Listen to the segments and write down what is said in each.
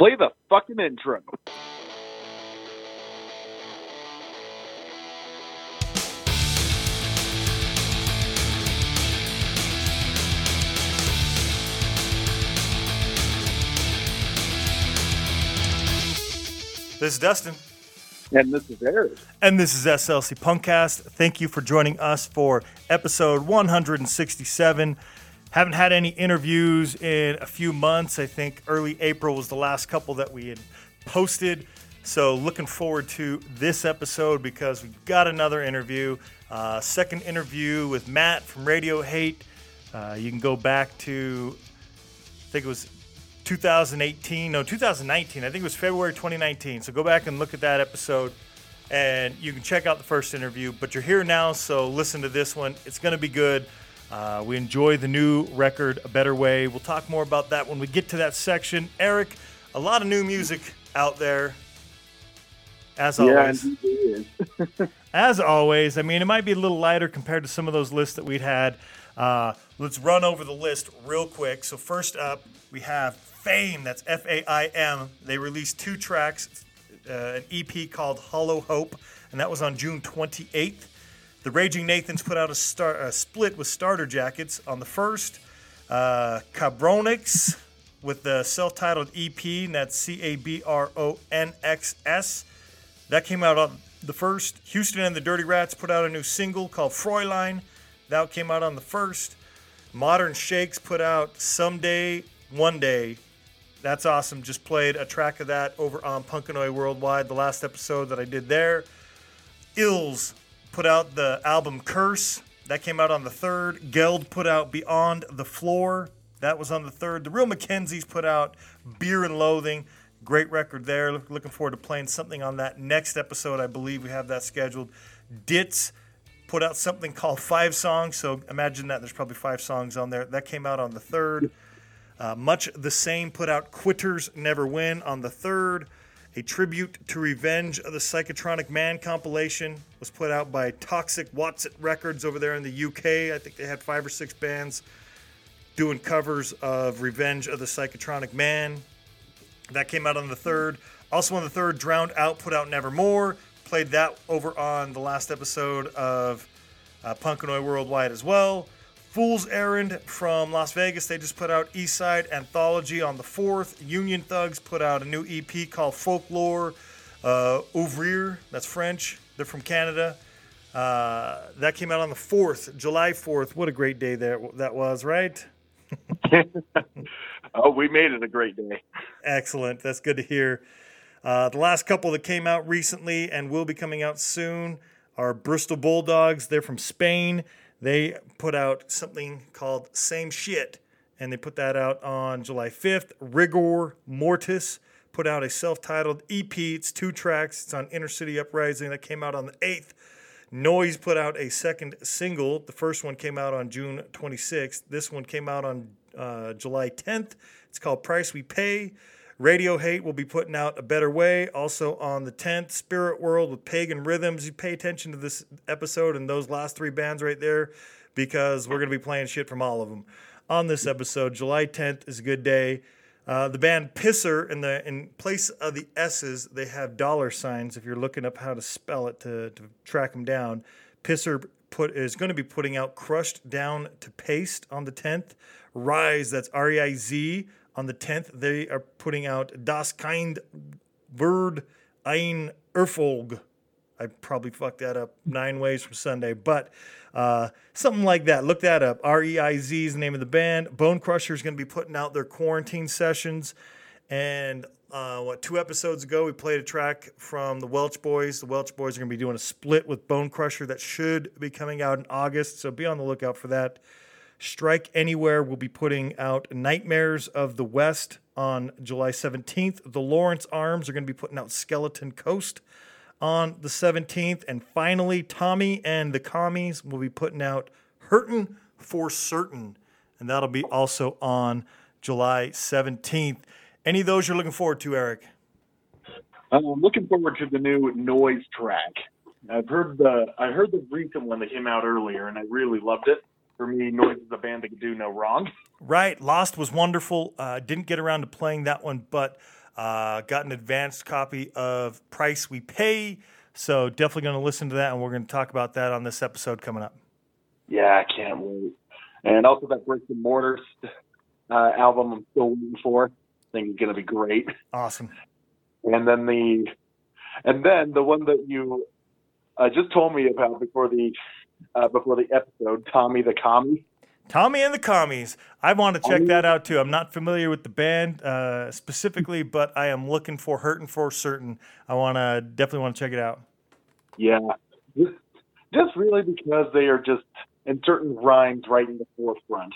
Play the fucking intro. This is Dustin. And this is Eric. And this is SLC Punkcast. Thank you for joining us for episode 167. Haven't had any interviews in a few months. I think early April was the last couple that we had posted. So looking forward to this episode because we got another interview. Uh, second interview with Matt from Radio Hate. Uh, you can go back to, I think it was 2018, no, 2019. I think it was February 2019. So go back and look at that episode and you can check out the first interview. But you're here now, so listen to this one. It's going to be good. Uh, we enjoy the new record, A Better Way. We'll talk more about that when we get to that section. Eric, a lot of new music out there, as always. Yeah, indeed it is. as always, I mean, it might be a little lighter compared to some of those lists that we'd had. Uh, let's run over the list real quick. So, first up, we have Faim. That's F A I M. They released two tracks, uh, an EP called Hollow Hope, and that was on June 28th. The Raging Nathans put out a, star, a split with Starter Jackets on the first. Uh, Cabronix with the self titled EP, and that's C A B R O N X S. That came out on the first. Houston and the Dirty Rats put out a new single called Fräulein. That came out on the first. Modern Shakes put out Someday, One Day. That's awesome. Just played a track of that over on Punkanoid Worldwide, the last episode that I did there. Ills put out the album Curse. That came out on the third. Geld put out Beyond the Floor. That was on the third. The Real Mackenzies put out Beer and Loathing. Great record there. Looking forward to playing something on that next episode. I believe we have that scheduled. Ditz put out something called Five Songs. So imagine that. There's probably five songs on there. That came out on the third. Uh, much the same put out Quitters Never Win on the third. A tribute to Revenge of the Psychotronic Man compilation was put out by Toxic Watson Records over there in the UK. I think they had five or six bands doing covers of Revenge of the Psychotronic Man. That came out on the third. Also on the third, Drowned Out put out Nevermore. Played that over on the last episode of uh, Punkanoid Worldwide as well. Fool's Errand from Las Vegas. They just put out Eastside Anthology on the 4th. Union Thugs put out a new EP called Folklore uh, Ouvrir. That's French. They're from Canada. Uh, that came out on the 4th, July 4th. What a great day there that was, right? oh, we made it a great day. Excellent. That's good to hear. Uh, the last couple that came out recently and will be coming out soon are Bristol Bulldogs. They're from Spain. They put out something called Same Shit, and they put that out on July 5th. Rigor Mortis put out a self titled EP. It's two tracks. It's on Inner City Uprising. That came out on the 8th. Noise put out a second single. The first one came out on June 26th. This one came out on uh, July 10th. It's called Price We Pay. Radio Hate will be putting out A Better Way also on the 10th. Spirit World with Pagan Rhythms. You pay attention to this episode and those last three bands right there because we're going to be playing shit from all of them on this episode. July 10th is a good day. Uh, the band Pisser, in the in place of the S's, they have dollar signs. If you're looking up how to spell it to, to track them down, Pisser put is going to be putting out Crushed Down to Paste on the 10th. Reiz, that's R E I Z, on the 10th. They are putting out Das Kind Word Ein Erfolg. I probably fucked that up nine ways from Sunday, but uh, something like that. Look that up. R E I Z is the name of the band. Bone Crusher is going to be putting out their quarantine sessions. And uh, what, two episodes ago, we played a track from the Welch Boys. The Welch Boys are going to be doing a split with Bone Crusher that should be coming out in August. So be on the lookout for that. Strike Anywhere will be putting out Nightmares of the West on July 17th. The Lawrence Arms are going to be putting out Skeleton Coast on the 17th. And finally, Tommy and the Commies will be putting out Hurtin' for Certain. And that'll be also on July 17th. Any of those you're looking forward to, Eric? I'm looking forward to the new Noise track. I've heard the I heard the recent one that came out earlier, and I really loved it. For me, Noise is a band that could do no wrong. Right. Lost was wonderful. Uh, didn't get around to playing that one, but Uh, got an advanced copy of Price We Pay. So definitely going to listen to that, and we're going to talk about that on this episode coming up. Yeah, I can't wait. And also that Bricks and Mortars uh, album I'm still waiting for. I think it's going to be great. Awesome. And then the, and then the one that you uh, just told me about before the, uh, before the episode, Tommy the Commie. Tommy and the Commies. I want to check that out too. I'm not familiar with the band uh, specifically, but I am looking for Hurtin' for Certain. I want to definitely want to check it out. Yeah, just, just really because they are just in certain rhymes right in the forefront.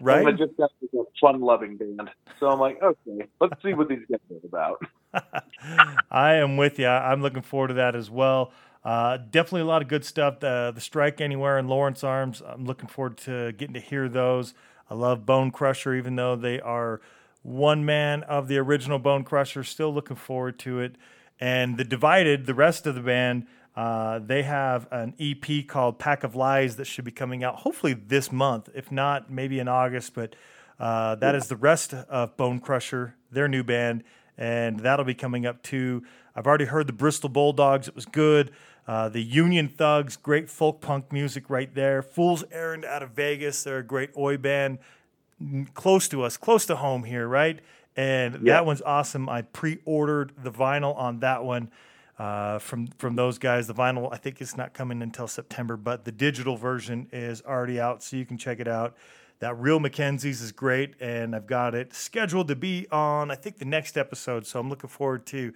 Right. And I just got a fun-loving band, so I'm like, okay, let's see what these guys are about. I am with you. I'm looking forward to that as well. Uh, definitely a lot of good stuff. The, the Strike Anywhere and Lawrence Arms. I'm looking forward to getting to hear those. I love Bone Crusher, even though they are one man of the original Bone Crusher. Still looking forward to it. And the Divided, the rest of the band, uh, they have an EP called Pack of Lies that should be coming out hopefully this month. If not, maybe in August. But uh, that is the rest of Bone Crusher, their new band. And that'll be coming up too. I've already heard the Bristol Bulldogs. It was good. Uh, the Union Thugs, great folk punk music right there. Fool's Errand out of Vegas, they're a great oi band, close to us, close to home here, right? And yeah. that one's awesome. I pre-ordered the vinyl on that one uh, from from those guys. The vinyl, I think, is not coming until September, but the digital version is already out, so you can check it out. That Real Mackenzies is great, and I've got it scheduled to be on, I think, the next episode. So I'm looking forward to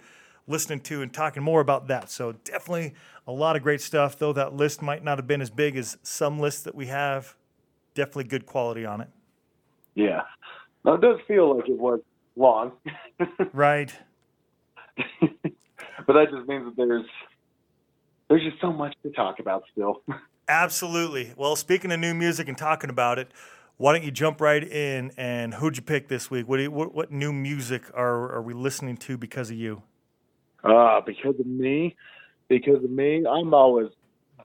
listening to and talking more about that. So definitely a lot of great stuff, though that list might not have been as big as some lists that we have. Definitely good quality on it. Yeah. Now it does feel like it was long. right. but that just means that there's there's just so much to talk about still. Absolutely. Well, speaking of new music and talking about it, why don't you jump right in and who'd you pick this week? What, you, what, what new music are, are we listening to because of you? Uh, because of me, because of me, I'm always,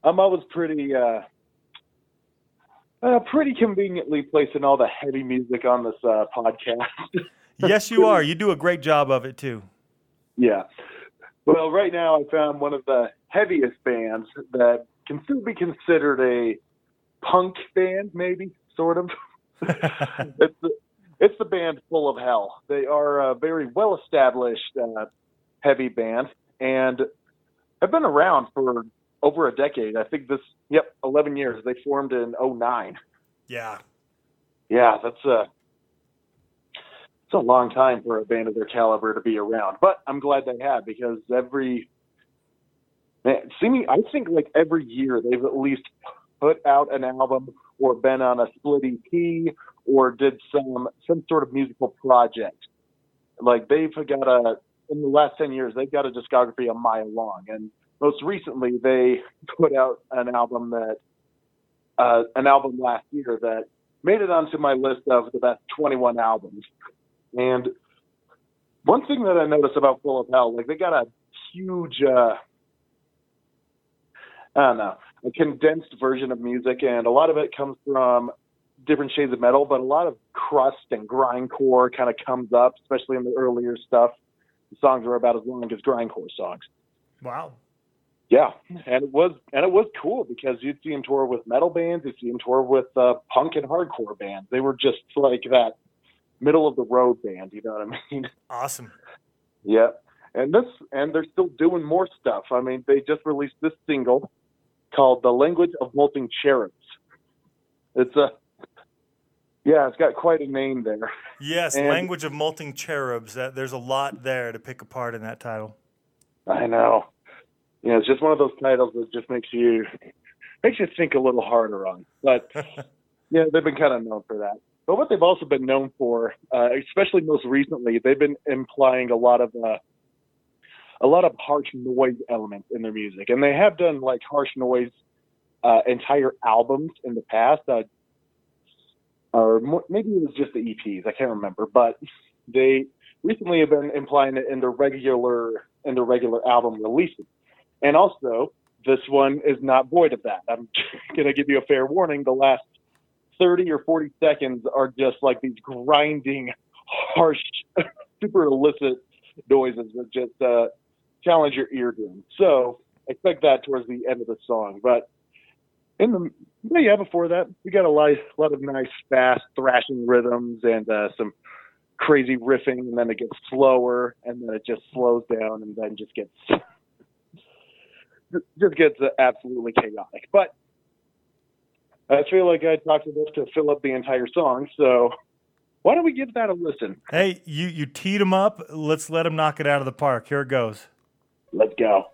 I'm always pretty, uh, uh, pretty conveniently placing all the heavy music on this uh, podcast. yes, you are. You do a great job of it too. Yeah. Well, right now I found one of the heaviest bands that can still be considered a punk band, maybe sort of. it's the, it's the band Full of Hell. They are a very well established uh, heavy band and have been around for over a decade. I think this, yep, 11 years. They formed in 09. Yeah. Yeah, that's a, it's a long time for a band of their caliber to be around. But I'm glad they have because every, man, seeming, I think like every year they've at least put out an album or been on a split EP or did some some sort of musical project. Like they've got a in the last 10 years, they've got a discography a mile long. And most recently, they put out an album that, uh, an album last year that made it onto my list of the best 21 albums. And one thing that I noticed about Full of Hell, like they got a huge, uh, I don't know, a condensed version of music, and a lot of it comes from different shades of metal, but a lot of crust and grindcore kind of comes up, especially in the earlier stuff. The songs were about as long as grindcore songs. Wow. Yeah, and it was and it was cool because you'd see him tour with metal bands, you'd see him tour with uh, punk and hardcore bands. They were just like that middle of the road band. You know what I mean? Awesome. Yeah, and this and they're still doing more stuff. I mean, they just released this single called "The Language of Molting Cherubs." It's a yeah, it's got quite a name there. Yes, and, language of molting cherubs. That there's a lot there to pick apart in that title. I know. Yeah, it's just one of those titles that just makes you makes you think a little harder on. But yeah, they've been kind of known for that. But what they've also been known for, uh, especially most recently, they've been implying a lot of uh, a lot of harsh noise elements in their music, and they have done like harsh noise uh, entire albums in the past. Uh, or more, maybe it was just the EPs. I can't remember, but they recently have been implying it in their regular in their regular album releases. And also, this one is not void of that. I'm going to give you a fair warning. The last 30 or 40 seconds are just like these grinding, harsh, super illicit noises that just uh, challenge your eardrum. So expect that towards the end of the song. But in the yeah, before that, we got a lot, a lot of nice, fast thrashing rhythms and uh, some crazy riffing, and then it gets slower, and then it just slows down, and then just gets just gets absolutely chaotic. But I feel like I talked enough to fill up the entire song, so why don't we give that a listen? Hey, you you teed them up. Let's let them knock it out of the park. Here it goes. Let's go.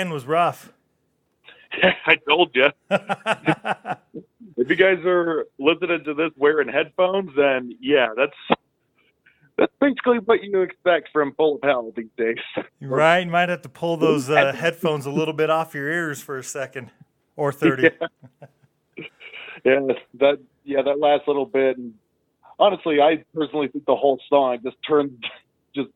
End was rough. I told you. if you guys are listening to this wearing headphones, then yeah, that's that's basically what you expect from Full of Hell these days. Right, you might have to pull those uh, headphones a little bit off your ears for a second, or thirty. Yeah. yeah, that yeah that last little bit. And honestly, I personally think the whole song just turned just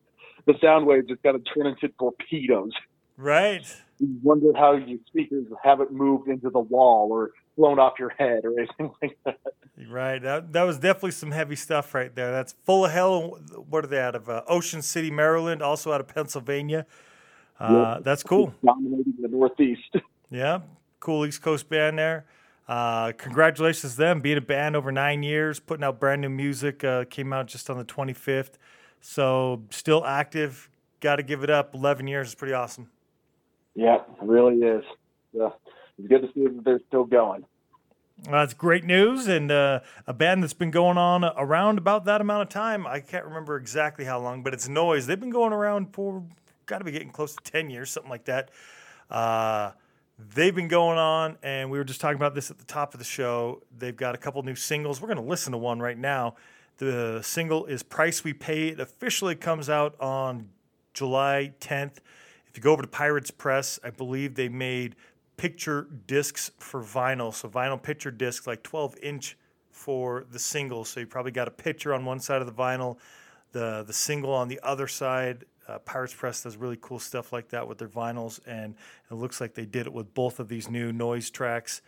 the sound waves just got to turn into torpedoes. Right. You wonder how your speakers haven't moved into the wall or blown off your head or anything like that. Right. That, that was definitely some heavy stuff right there. That's full of hell. What are they out of? Uh, Ocean City, Maryland, also out of Pennsylvania. Uh, yep. That's cool. Dominating the Northeast. Yeah. Cool East Coast band there. Uh, congratulations to them being a band over nine years, putting out brand new music. Uh, came out just on the 25th. So still active. Got to give it up. 11 years is pretty awesome. Yeah, really is. Yeah, it's good to see that they're still going. Well, that's great news, and uh, a band that's been going on around about that amount of time. I can't remember exactly how long, but it's Noise. They've been going around for got to be getting close to ten years, something like that. Uh, they've been going on, and we were just talking about this at the top of the show. They've got a couple new singles. We're going to listen to one right now. The single is "Price We Pay." It officially comes out on July 10th. If you go over to Pirates Press, I believe they made picture discs for vinyl. So vinyl picture discs, like 12 inch for the single. So you probably got a picture on one side of the vinyl, the the single on the other side. Uh, Pirates Press does really cool stuff like that with their vinyls, and it looks like they did it with both of these new noise tracks.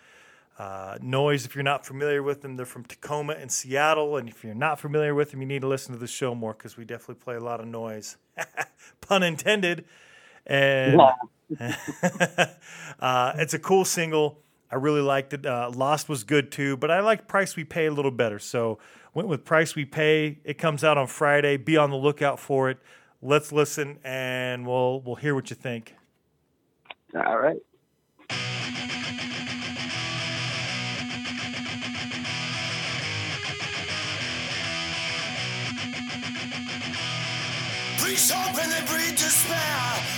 Uh, noise, if you're not familiar with them, they're from Tacoma and Seattle. And if you're not familiar with them, you need to listen to the show more because we definitely play a lot of noise. Pun intended. And uh, it's a cool single. I really liked it. Uh, Lost was good too, but I like Price We Pay a little better. So went with Price We Pay. It comes out on Friday. Be on the lookout for it. Let's listen, and we'll we'll hear what you think. All right. Please open and breed despair.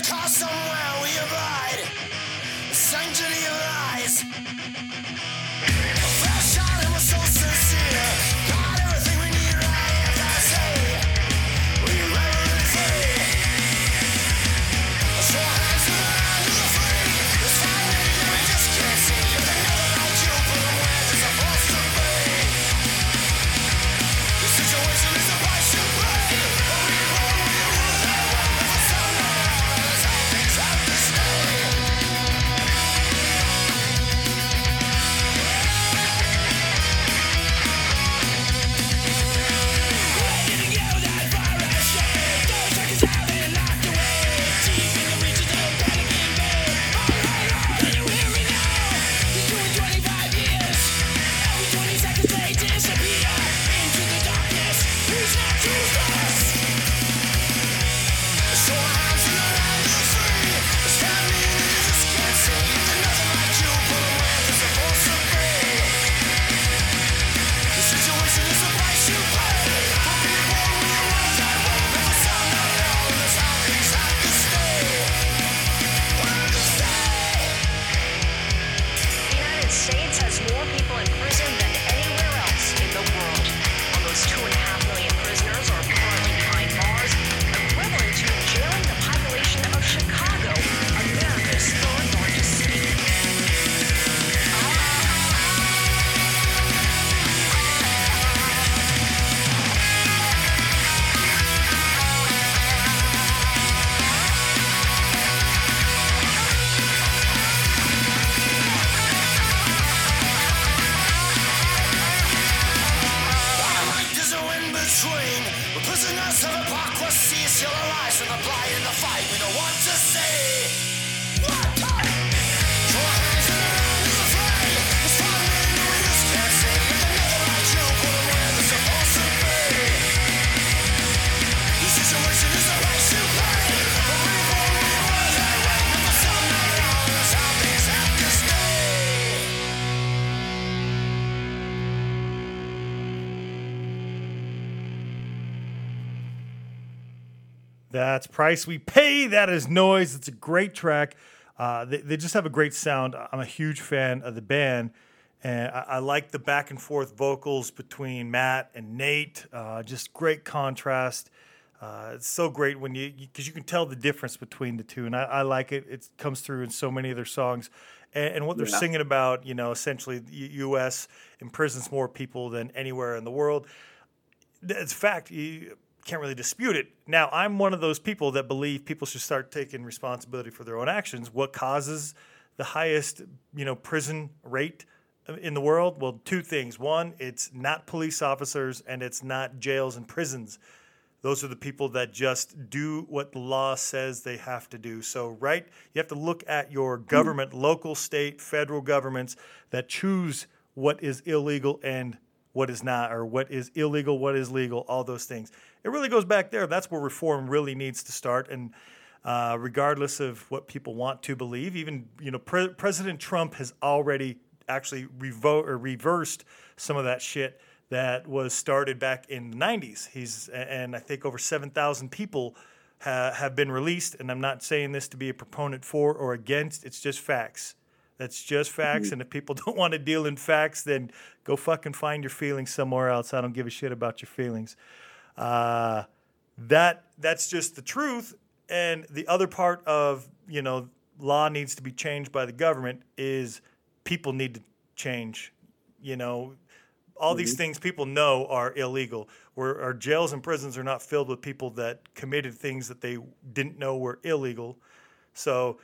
A somewhere we abide. That's price we pay. That is noise. It's a great track. Uh, they, they just have a great sound. I'm a huge fan of the band, and I, I like the back and forth vocals between Matt and Nate. Uh, just great contrast. Uh, it's so great when you because you, can tell the difference between the two, and I, I like it. It comes through in so many of their songs, and, and what they're Yeah. singing about. You know, essentially, the U.S. imprisons more people than anywhere in the world it's fact. You can't really dispute it. Now, I'm one of those people that believe people should start taking responsibility for their own actions. What causes the highest, you know, prison rate in the world? Well, two things. One, it's not police officers and it's not jails and prisons. Those are the people that just do what the law says they have to do. So, right, you have to look at your government, local, state, federal governments that choose what is illegal and what is not, or what is illegal, what is legal, all those things. It really goes back there. That's where reform really needs to start. And uh, regardless of what people want to believe, even you know, Pre- President Trump has already actually revo- or reversed some of that shit that was started back in the 90s. He's and I think over 7,000 people ha- have been released. And I'm not saying this to be a proponent for or against. It's just facts. That's just facts. And if people don't want to deal in facts, then go fucking find your feelings somewhere else. I don't give a shit about your feelings. Uh, that that's just the truth. And the other part of you know law needs to be changed by the government is people need to change. You know, all these things people know are illegal. Where our jails and prisons are not filled with people that committed things that they didn't know were illegal. So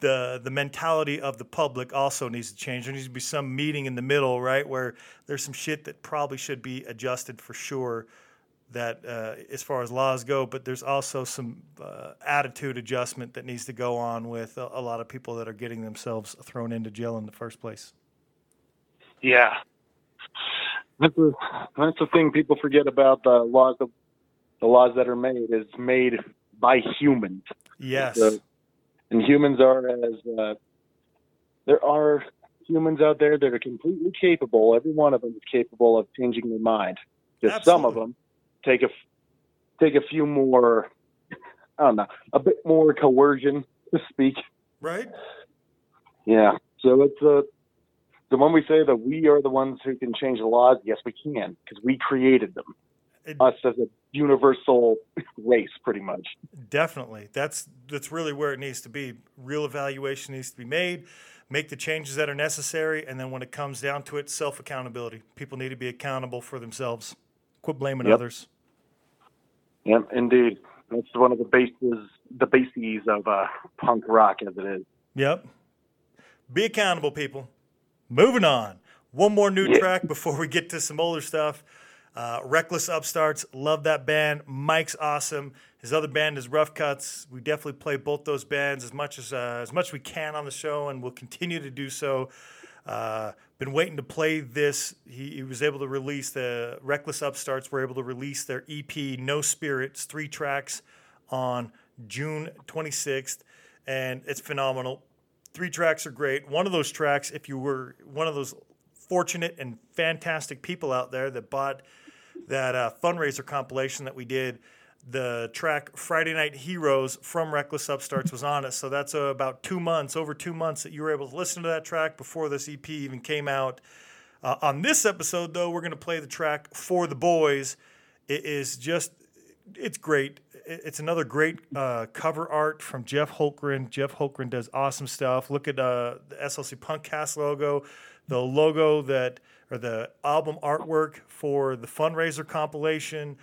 the the mentality of the public also needs to change. There needs to be some meeting in the middle, right, where there's some shit that probably should be adjusted for sure. That uh, as far as laws go, but there's also some uh, attitude adjustment that needs to go on with a, a lot of people that are getting themselves thrown into jail in the first place. Yeah. That's the that's the thing people forget about the laws of the laws that are made is made by humans. Yes. So- and humans are as uh, there are humans out there that are completely capable. Every one of them is capable of changing their mind. Just some of them take a take a few more. I don't know, a bit more coercion to speak. right? Yeah. So it's a. Uh, so when we say that we are the ones who can change the laws, yes, we can because we created them. It- Us as a universal race, pretty much. Definitely. That's that's really where it needs to be. Real evaluation needs to be made. Make the changes that are necessary, and then when it comes down to it, self accountability. People need to be accountable for themselves. Quit blaming Yep. others. Yep, indeed. That's one of the bases, the bases of uh, punk rock as it is. Yep. Be accountable, people. Moving on. One more new Yeah. track before we get to some older stuff. Uh, Reckless Upstarts, love that band. Mike's awesome. His other band is Rough Cuts. We definitely play both those bands as much as uh, as much as we can on the show, and we'll continue to do so. Uh, been waiting to play this. He, he was able to release the Reckless Upstarts. Were able to release their EP No Spirits, three tracks, on June 26th, and it's phenomenal. Three tracks are great. One of those tracks, if you were one of those fortunate and fantastic people out there that bought that uh, fundraiser compilation that we did, the track Friday Night Heroes from Reckless Upstarts was on it. So that's uh, about two months, over two months that you were able to listen to that track before this EP even came out. Uh, on this episode, though, we're going to play the track For the Boys. It is just, it's great. It's another great uh, cover art from Jeff Holgren. Jeff Holgren does awesome stuff. Look at uh, the SLC Punkcast logo, the logo that, or the album artwork for the fundraiser compilation,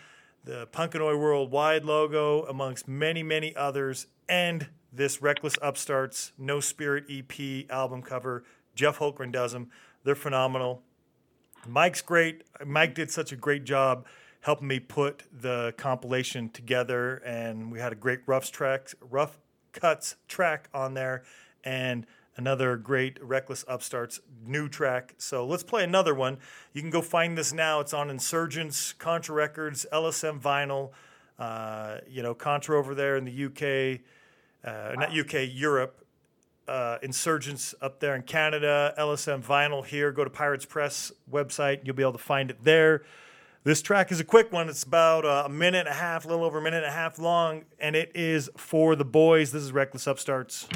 the Punkanoid Worldwide logo, amongst many, many others, and this Reckless Upstarts No Spirit EP album cover. Jeff Holgren does them. They're phenomenal. Mike's great. Mike did such a great job helping me put the compilation together, and we had a great roughs track, rough cuts track on there, and another great Reckless Upstarts new track. So let's play another one. You can go find this now. It's on Insurgents, Contra Records, LSM Vinyl. Uh, you know, Contra over there in the UK, uh, not UK, Europe uh, Insurgents up there in Canada, LSM Vinyl here. Go to Pirates Press website. You'll be able to find it there. This track is a quick one. It's about uh, a minute and a half, a little over a minute and a half long, and it is for the boys. This is Reckless Upstarts.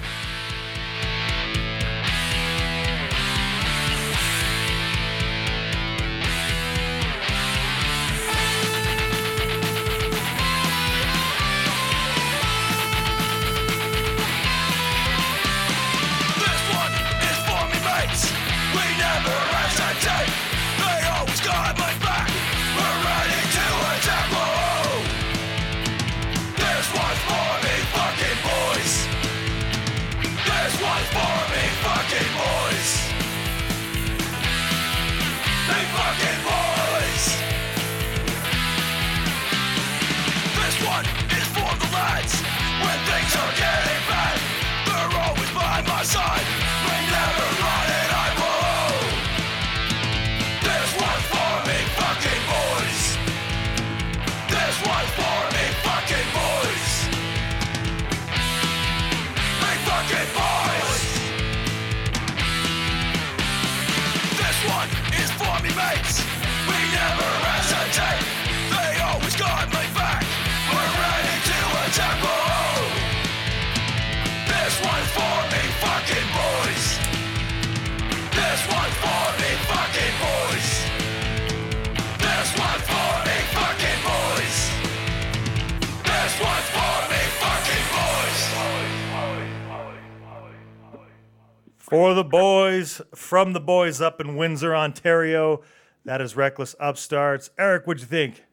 For the boys, from the boys up in Windsor, Ontario, that is Reckless Upstarts. Eric, what'd you think?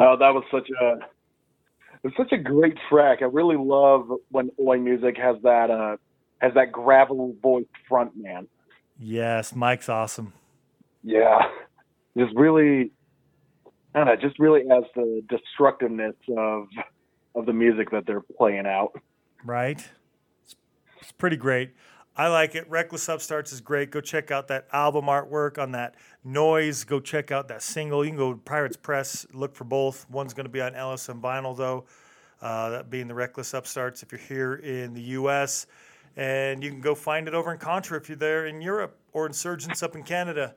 Oh, that was such a it's such a great track. I really love when Oi Music has that uh has that gravel voice front man. Yes, Mike's awesome. Yeah. Just really I don't know, just really adds the destructiveness of of the music that they're playing out. Right? It's, it's pretty great. I like it. Reckless Upstarts is great. Go check out that album artwork on that noise. Go check out that single. You can go to Pirates Press, look for both. One's going to be on LSM vinyl, though, uh, that being the Reckless Upstarts if you're here in the U.S. And you can go find it over in Contra if you're there in Europe or Insurgents up in Canada.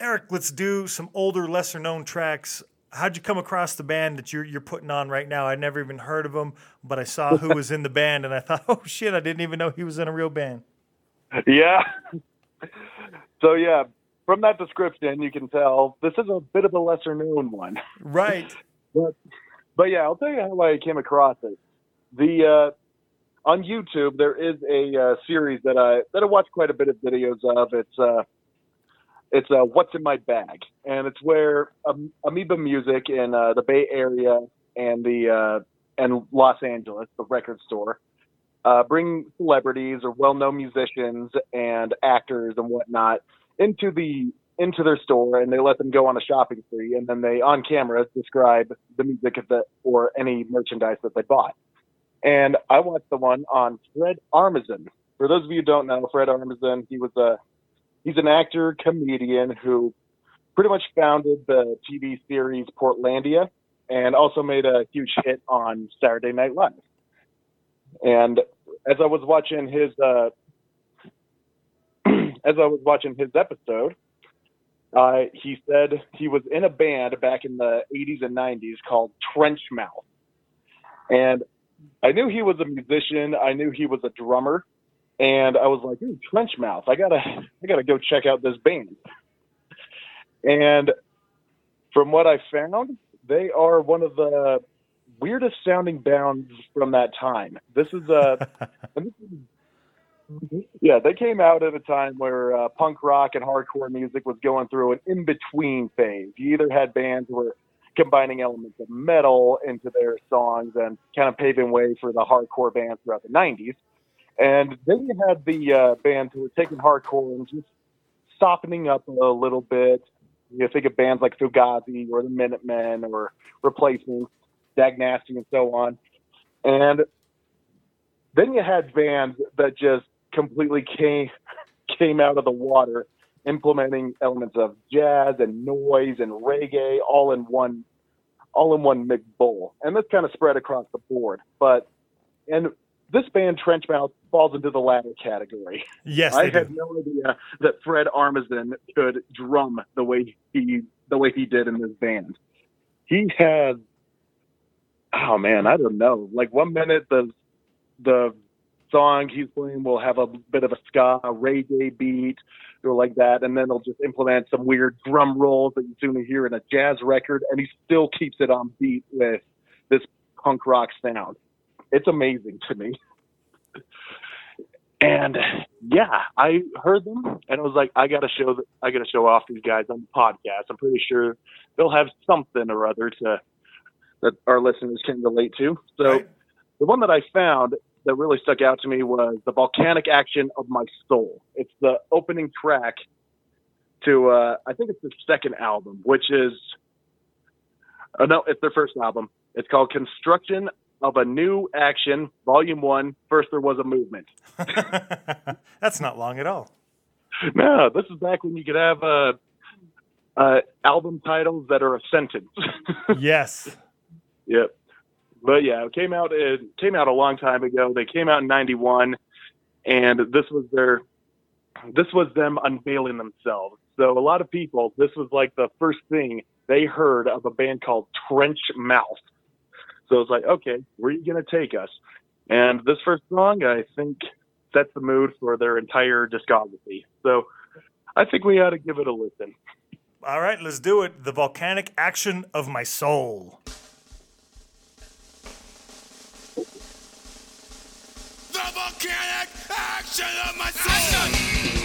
Eric, let's do some older, lesser known tracks. How'd you come across the band that you're, you're putting on right now? I never even heard of them, but I saw who was in the band and I thought, oh shit, I didn't even know he was in a real band. Yeah. so yeah, from that description you can tell this is a bit of a lesser known one. Right. But but yeah, I'll tell you how I came across it. The uh, on YouTube there is a uh, series that I that I watch quite a bit of videos of. It's uh it's uh, what's in my bag, and it's where um, Amoeba Music in uh, the Bay Area and the uh, and Los Angeles, the record store, uh, bring celebrities or well-known musicians and actors and whatnot into the into their store, and they let them go on a shopping spree, and then they on camera describe the music of the or any merchandise that they bought. And I watched the one on Fred Armisen. For those of you who don't know, Fred Armisen, he was a he's an actor comedian who pretty much founded the TV series Portlandia and also made a huge hit on Saturday Night Live. And as I was watching his uh, as I was watching his episode, uh, he said he was in a band back in the 80s and 90s called Trench Mouth, and I knew he was a musician. I knew he was a drummer, and I was like, Ooh, Trench Mouth. I gotta I gotta go check out this band. And from what I found, they are one of the weirdest sounding bands from that time. This is a this is, yeah, they came out at a time where uh, punk rock and hardcore music was going through an in between phase. You either had bands who were combining elements of metal into their songs and kind of paving way for the hardcore bands throughout the 90s. And then you had the uh, bands who were taking hardcore and just softening up a little bit. You think of bands like Fugazi or the Minutemen or Replacements, Dag Nasty, and so on. And then you had bands that just completely came came out of the water, implementing elements of jazz and noise and reggae all in one all in one big bowl. And this kind of spread across the board. But and this band Trenchmouth falls into the latter category. Yes, I had do. no idea that Fred Armisen could drum the way he the way he did in this band. He has oh man, I don't know. Like one minute the the song he's playing will have a bit of a ska, a reggae beat, or like that, and then they'll just implement some weird drum rolls that you soon hear in a jazz record, and he still keeps it on beat with this punk rock sound. It's amazing to me. And yeah, I heard them and I was like, I gotta show I gotta show off these guys on the podcast. I'm pretty sure they'll have something or other to that our listeners can relate to. So Right. the one that I found that really stuck out to me was the volcanic action of my soul. It's the opening track to uh, I think it's the second album, which is uh, no, it's their first album. It's called Construction of a New Action, Volume One. First, there was a movement. That's not long at all. No, this is back when you could have uh, uh, album titles that are a sentence. Yes. Yep. But yeah, it came out it came out a long time ago. They came out in '91, and this was their this was them unveiling themselves. So a lot of people, this was like the first thing they heard of a band called Trench Mouth. So it's like, okay, where are you gonna take us? And this first song, I think, sets the mood for their entire discography. So I think we ought to give it a listen. All right, let's do it. The volcanic action of my soul. Destruction of my.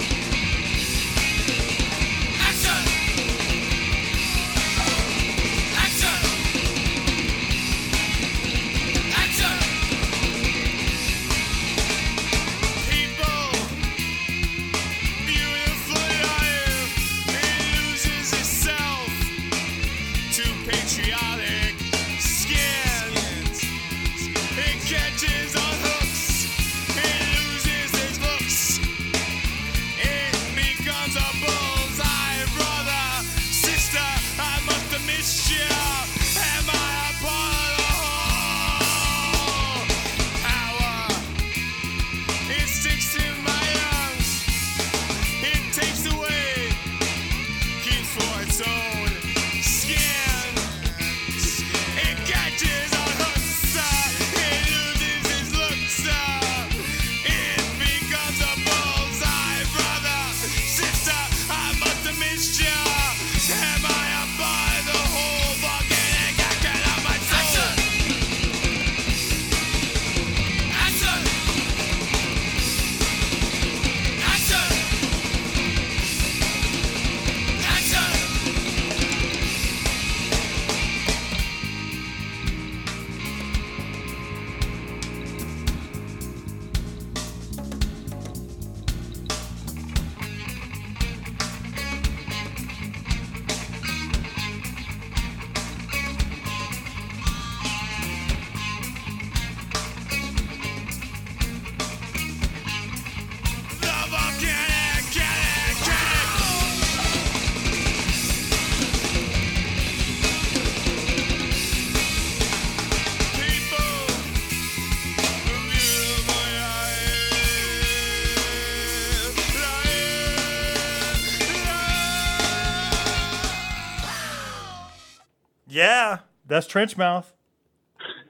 Yeah, Trench Mouth.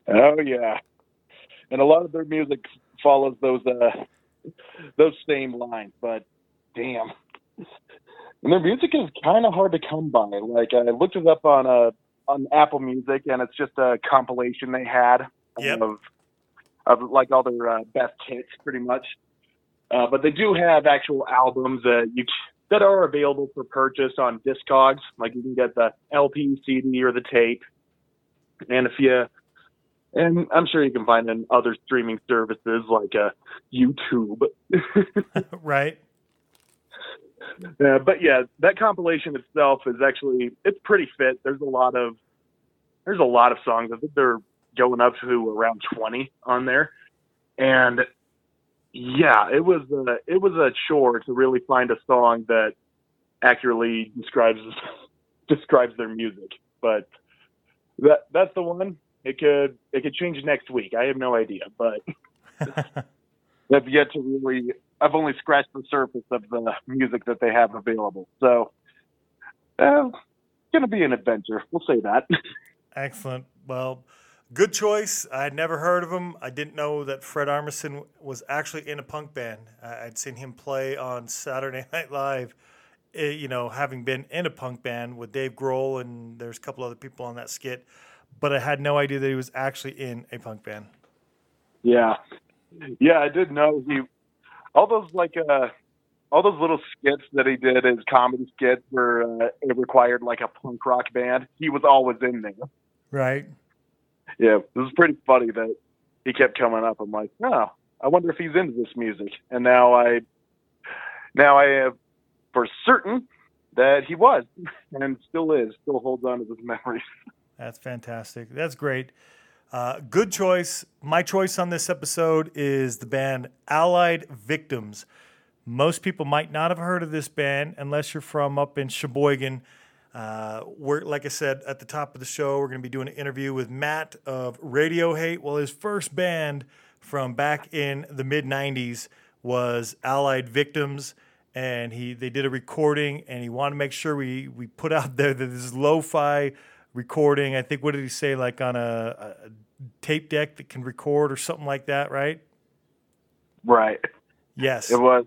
Oh yeah, and a lot of their music follows those uh, those same lines. But damn, and their music is kind of hard to come by. Like I looked it up on uh, on Apple Music, and it's just a compilation they had Yep. of of like all their uh, best hits, pretty much. Uh, but they do have actual albums that you that are available for purchase on Discogs. Like you can get the LP, CD, or the tape. And if you and I'm sure you can find it in other streaming services like uh, YouTube. right. Uh, but yeah, that compilation itself is actually it's pretty fit. There's a lot of there's a lot of songs. I think they're going up to around 20 on there, and yeah, it was a it was a chore to really find a song that accurately describes describes their music. But that that's the one. It could it could change next week. I have no idea, but I've yet to really. I've only scratched the surface of the music that they have available. So, uh, it's going to be an adventure. We'll say that. Excellent. Well, good choice. I had never heard of him. I didn't know that Fred Armisen was actually in a punk band. I'd seen him play on Saturday Night Live. Eh, You know, having been in a punk band with Dave Grohl and there's a couple other people on that skit, but I had no idea that he was actually in a punk band. yeah, yeah. I did know he. All those like uh, all those little skits that he did as comedy skits where uh, it required like a punk rock band. He was always in there. Right. Yeah, it was pretty funny that he kept coming up. I'm like, oh, I wonder if he's into this music. And now I, now I have for certain that he was and still is, still holds on to his memories. That's fantastic. That's great. Uh, good choice. My choice on this episode is the band Allied Victims. Most people might not have heard of this band unless you're from up in Sheboygan. Uh, we're like I said at the top of the show, we're going to be doing an interview with Matt of Radio Hate. Well, his first band from back in the mid '90s was Allied Victims, and he they did a recording, and he wanted to make sure we we put out there that this is lo-fi recording. I think what did he say, like on a, a tape deck that can record or something like that, right? Right. Yes. It was.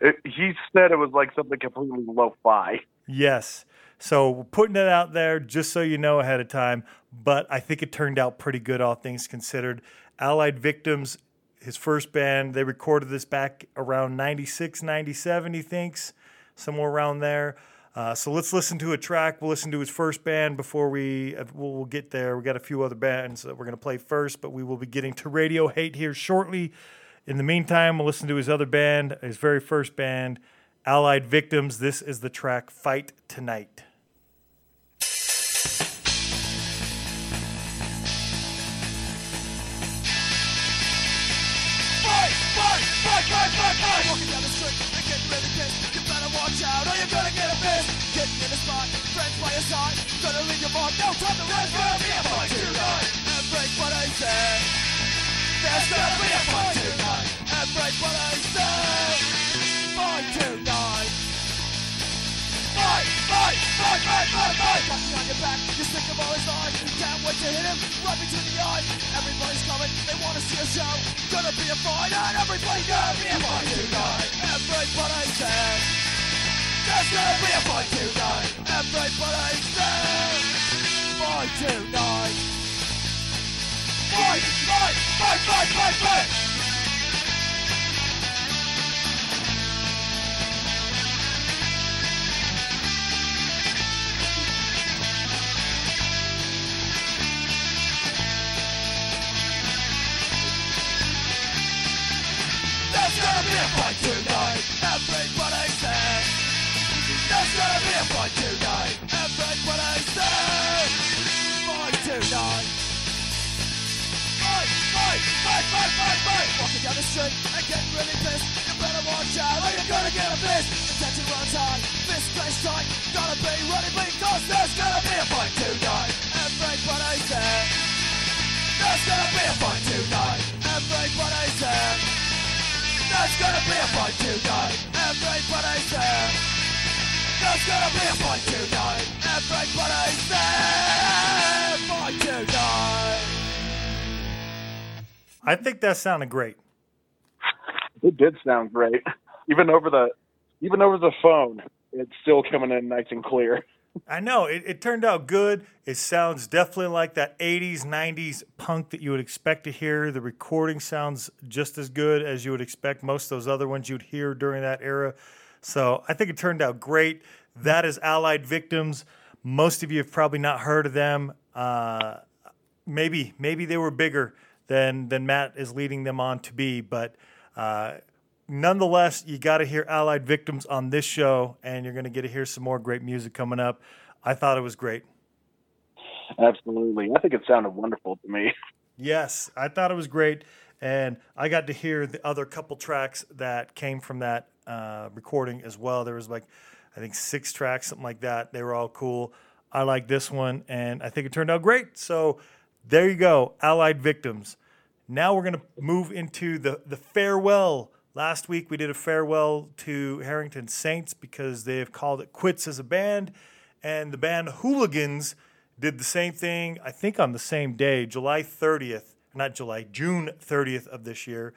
It, he said it was like something completely lo-fi. Yes. So we're putting it out there just so you know ahead of time. But I think it turned out pretty good, all things considered. Allied Victims his first band. They recorded this back around 96, 97, he thinks, somewhere around there. Uh, so let's listen to a track. We'll listen to his first band before we uh, we'll, we'll get there. We got a few other bands that we're going to play first, but we will be getting to Radio Hate here shortly. In the meantime, we'll listen to his other band, his very first band, Allied Victims. This is the track Fight Tonight. Side. Gonna leave your mark, no time to rest. Gonna be a fight tonight. Everybody say, there's gonna be a fight tonight. Everybody say, fight tonight. Fight, fight, fight, fight, fight, fight. Walking on your back, you're sick of all his lies. Can't wait to hit him right between the eyes. Everybody's coming, they wanna see a show. Gonna be a fight, and everybody's gonna be a fight tonight. Everybody say, there's gonna be a fight tonight. Everybody say, fight tonight. Fight, fight, fight, fight, fight, fight. There's gonna be a fight tonight. Everybody gonna be a tonight. Everybody say. Tonight. Fight, fight, fight, fight, fight, fight. Walking down the street and getting really pissed. You better watch out you're gonna get a fist. Fist tight. Gotta be ready there's gonna be a fight tonight. Say. There's gonna be a fight tonight. Say. There's gonna be a fight tonight. Say. There's gonna be a fight tonight. Everybody say. Fight tonight. I think that sounded great. It did sound great, even over the even over the phone. It's still coming in nice and clear. I know it, it turned out good. It sounds definitely like that 80s, 90s punk that you would expect to hear. The recording sounds just as good as you would expect most of those other ones you'd hear during that era. So I think it turned out great. That is Allied Victims. Most of you have probably not heard of them. Uh, maybe maybe they were bigger than than Matt is leading them on to be, but uh, nonetheless, you got to hear Allied Victims on this show, and you're going to get to hear some more great music coming up. I thought it was great. Absolutely, I think it sounded wonderful to me. Yes, I thought it was great, and I got to hear the other couple tracks that came from that uh, recording as well. There was like, I think six tracks, something like that. They were all cool. I like this one, and I think it turned out great. So there you go, Allied Victims. Now we're gonna move into the the farewell. Last week we did a farewell to Harrington Saints because they have called it quits as a band, and the band Hooligans did the same thing. I think on the same day, July 30th, not July, June 30th of this year.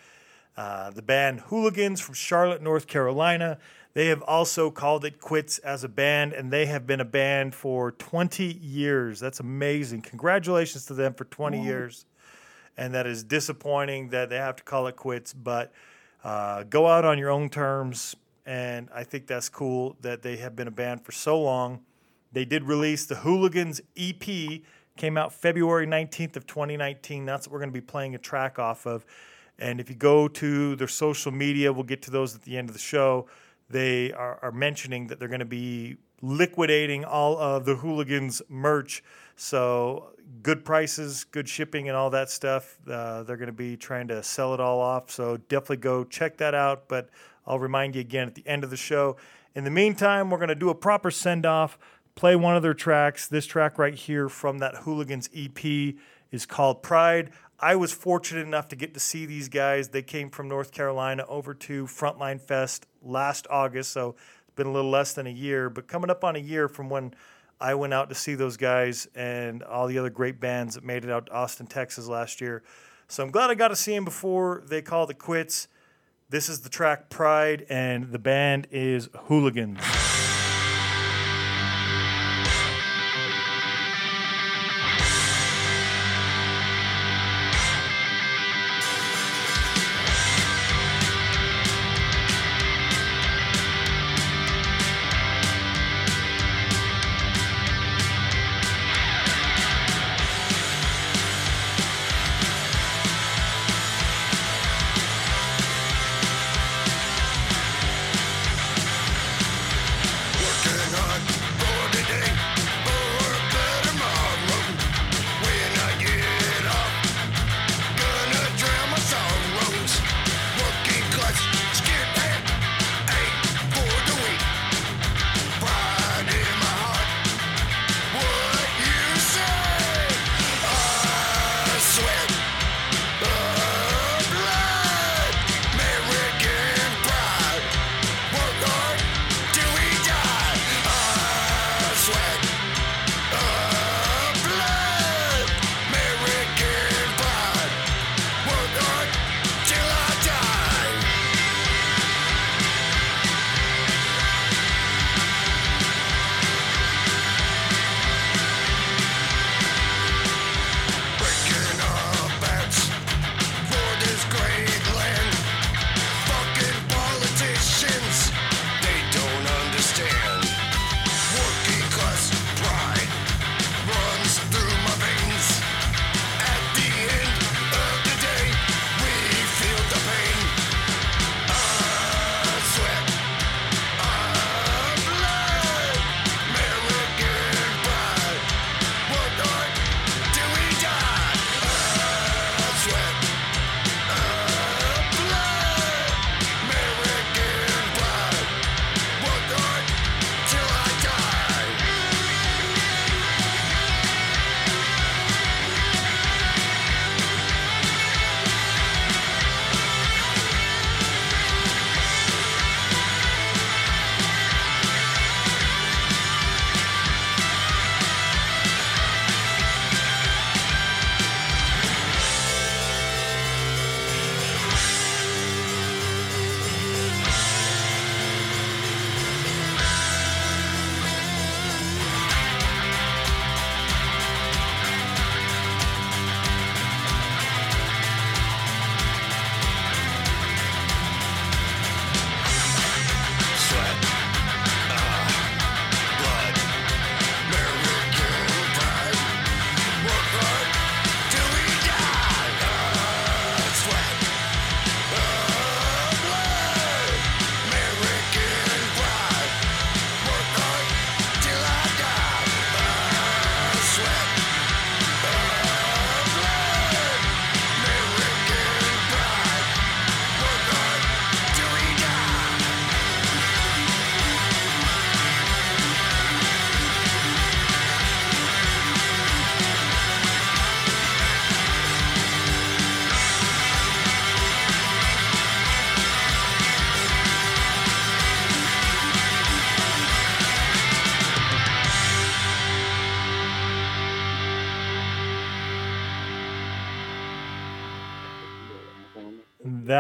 Uh, the band Hooligans from Charlotte, North Carolina. They have also called it quits as a band, and they have been a band for 20 years. That's amazing. Congratulations to them for 20 years. And that is disappointing that they have to call it quits, but uh, go out on your own terms. And I think that's cool that they have been a band for so long. They did release the Hooligans EP, came out February 19th of 2019. That's what we're going to be playing a track off of. And if you go to their social media, we'll get to those at the end of the show. They are, are mentioning that they're going to be liquidating all of the Hooligans merch. So good prices, good shipping, and all that stuff. Uh, they're going to be trying to sell it all off. So definitely go check that out. But I'll remind you again at the end of the show. In the meantime, we're going to do a proper send off, play one of their tracks. This track right here from that Hooligans EP is called Pride. I was fortunate enough to get to see these guys. They came from North Carolina over to Frontline Fest last August, so it's been a little less than a year, but coming up on a year from when I went out to see those guys and all the other great bands that made it out to Austin, Texas last year. So I'm glad I got to see them before they called it quits. This is the track Pride, and the band is Hooligans.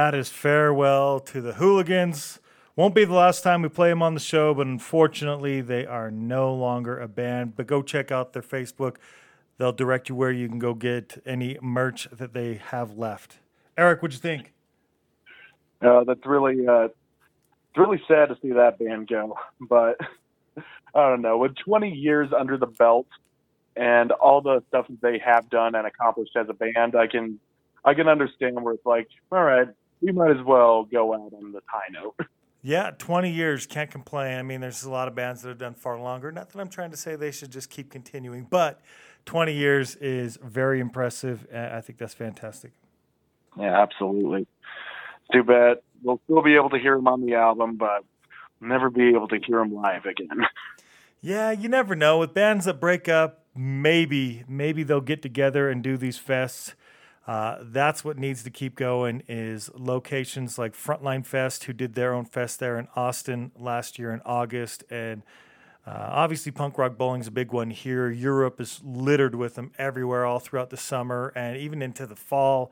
That is farewell to the hooligans. Won't be the last time we play them on the show, but unfortunately, they are no longer a band. But go check out their Facebook. They'll direct you where you can go get any merch that they have left. Eric, what'd you think? Uh, that's really uh, it's really sad to see that band go, but I don't know. With 20 years under the belt and all the stuff that they have done and accomplished as a band, I can I can understand where it's like, all right, we might as well go out on the high note. Yeah, 20 years, can't complain. I mean, there's a lot of bands that have done far longer. Not that I'm trying to say they should just keep continuing, but 20 years is very impressive. I think that's fantastic. Yeah, absolutely. Too bad we'll still be able to hear them on the album, but never be able to hear them live again. Yeah, you never know. With bands that break up, maybe maybe they'll get together and do these fests. Uh, that's what needs to keep going is locations like Frontline Fest, who did their own fest there in Austin last year in August, and uh, obviously Punk Rock Bowling's a big one here. Europe is littered with them everywhere, all throughout the summer and even into the fall.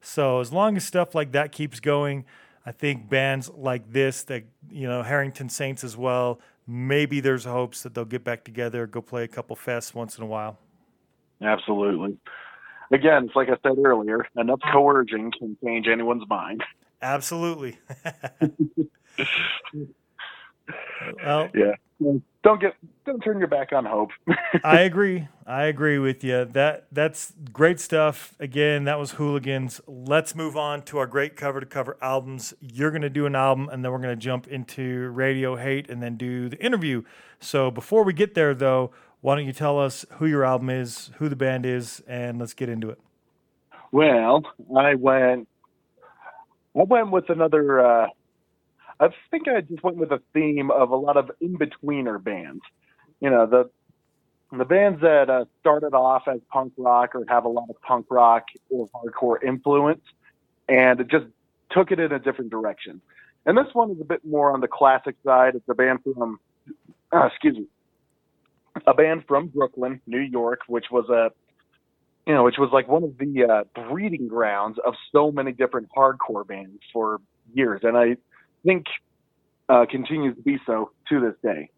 So as long as stuff like that keeps going, I think bands like this, that you know Harrington Saints as well, maybe there's hopes that they'll get back together, go play a couple fests once in a while. Absolutely. Again, it's like I said earlier, enough coercion can change anyone's mind. Absolutely. well, Yeah. Don't get don't turn your back on hope. I agree. I agree with you. That that's great stuff. Again, that was Hooligans. Let's move on to our great cover to cover albums. You're going to do an album and then we're going to jump into Radio Hate and then do the interview. So before we get there though, why don't you tell us who your album is, who the band is, and let's get into it. Well, I went. I went with another. Uh, I think I just went with a theme of a lot of in-betweener bands. You know, the the bands that uh, started off as punk rock or have a lot of punk rock or hardcore influence, and it just took it in a different direction. And this one is a bit more on the classic side. It's a band from, uh, excuse me, a band from Brooklyn, New York, which was a you know, which was like one of the uh, breeding grounds of so many different hardcore bands for years, and I think uh, continues to be so to this day.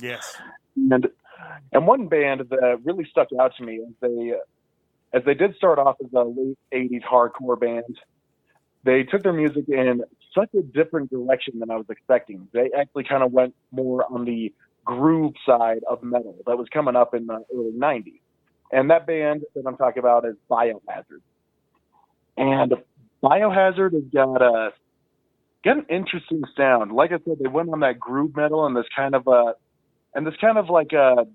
Yes. And and one band that really stuck out to me as they as they did start off as a late '80s hardcore band, they took their music in such a different direction than I was expecting. They actually kind of went more on the groove side of metal that was coming up in the early '90s. And that band that I'm talking about is Biohazard. And Biohazard has got a got an interesting sound. Like I said, they went on that groove metal and this kind of a and this kind of like a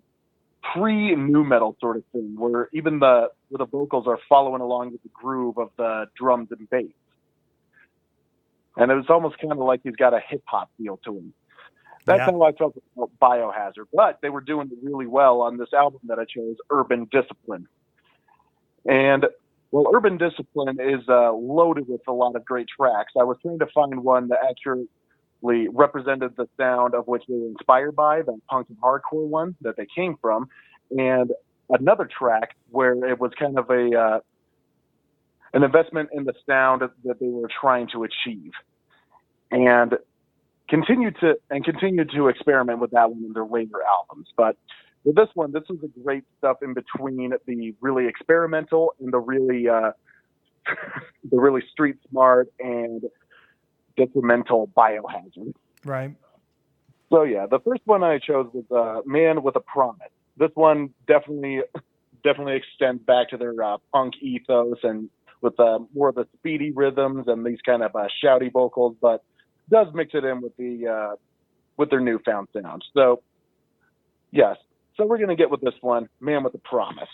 pre nu metal sort of thing where even the where the vocals are following along with the groove of the drums and bass. And it was almost kind of like he's got a hip hop feel to him. That's Yeah. how I felt about Biohazard. But they were doing really well on this album that I chose, Urban Discipline. And well, Urban Discipline is uh, loaded with a lot of great tracks. I was trying to find one that accurately represented the sound of which they were inspired by, the punk and hardcore one that they came from, and another track where it was kind of a uh, an investment in the sound that they were trying to achieve, and continued to and continued to experiment with that one in their later albums. But with this one, this was the great stuff in between the really experimental and the really uh, the really street smart and detrimental biohazard. Right. So yeah, the first one I chose was uh, "Man with a Promise." This one definitely definitely extends back to their uh, punk ethos and with uh, more of the speedy rhythms and these kind of uh, shouty vocals, but does mix it in with the uh, with their newfound sound. So yes, so we're gonna get with this one, "Man with a Promise."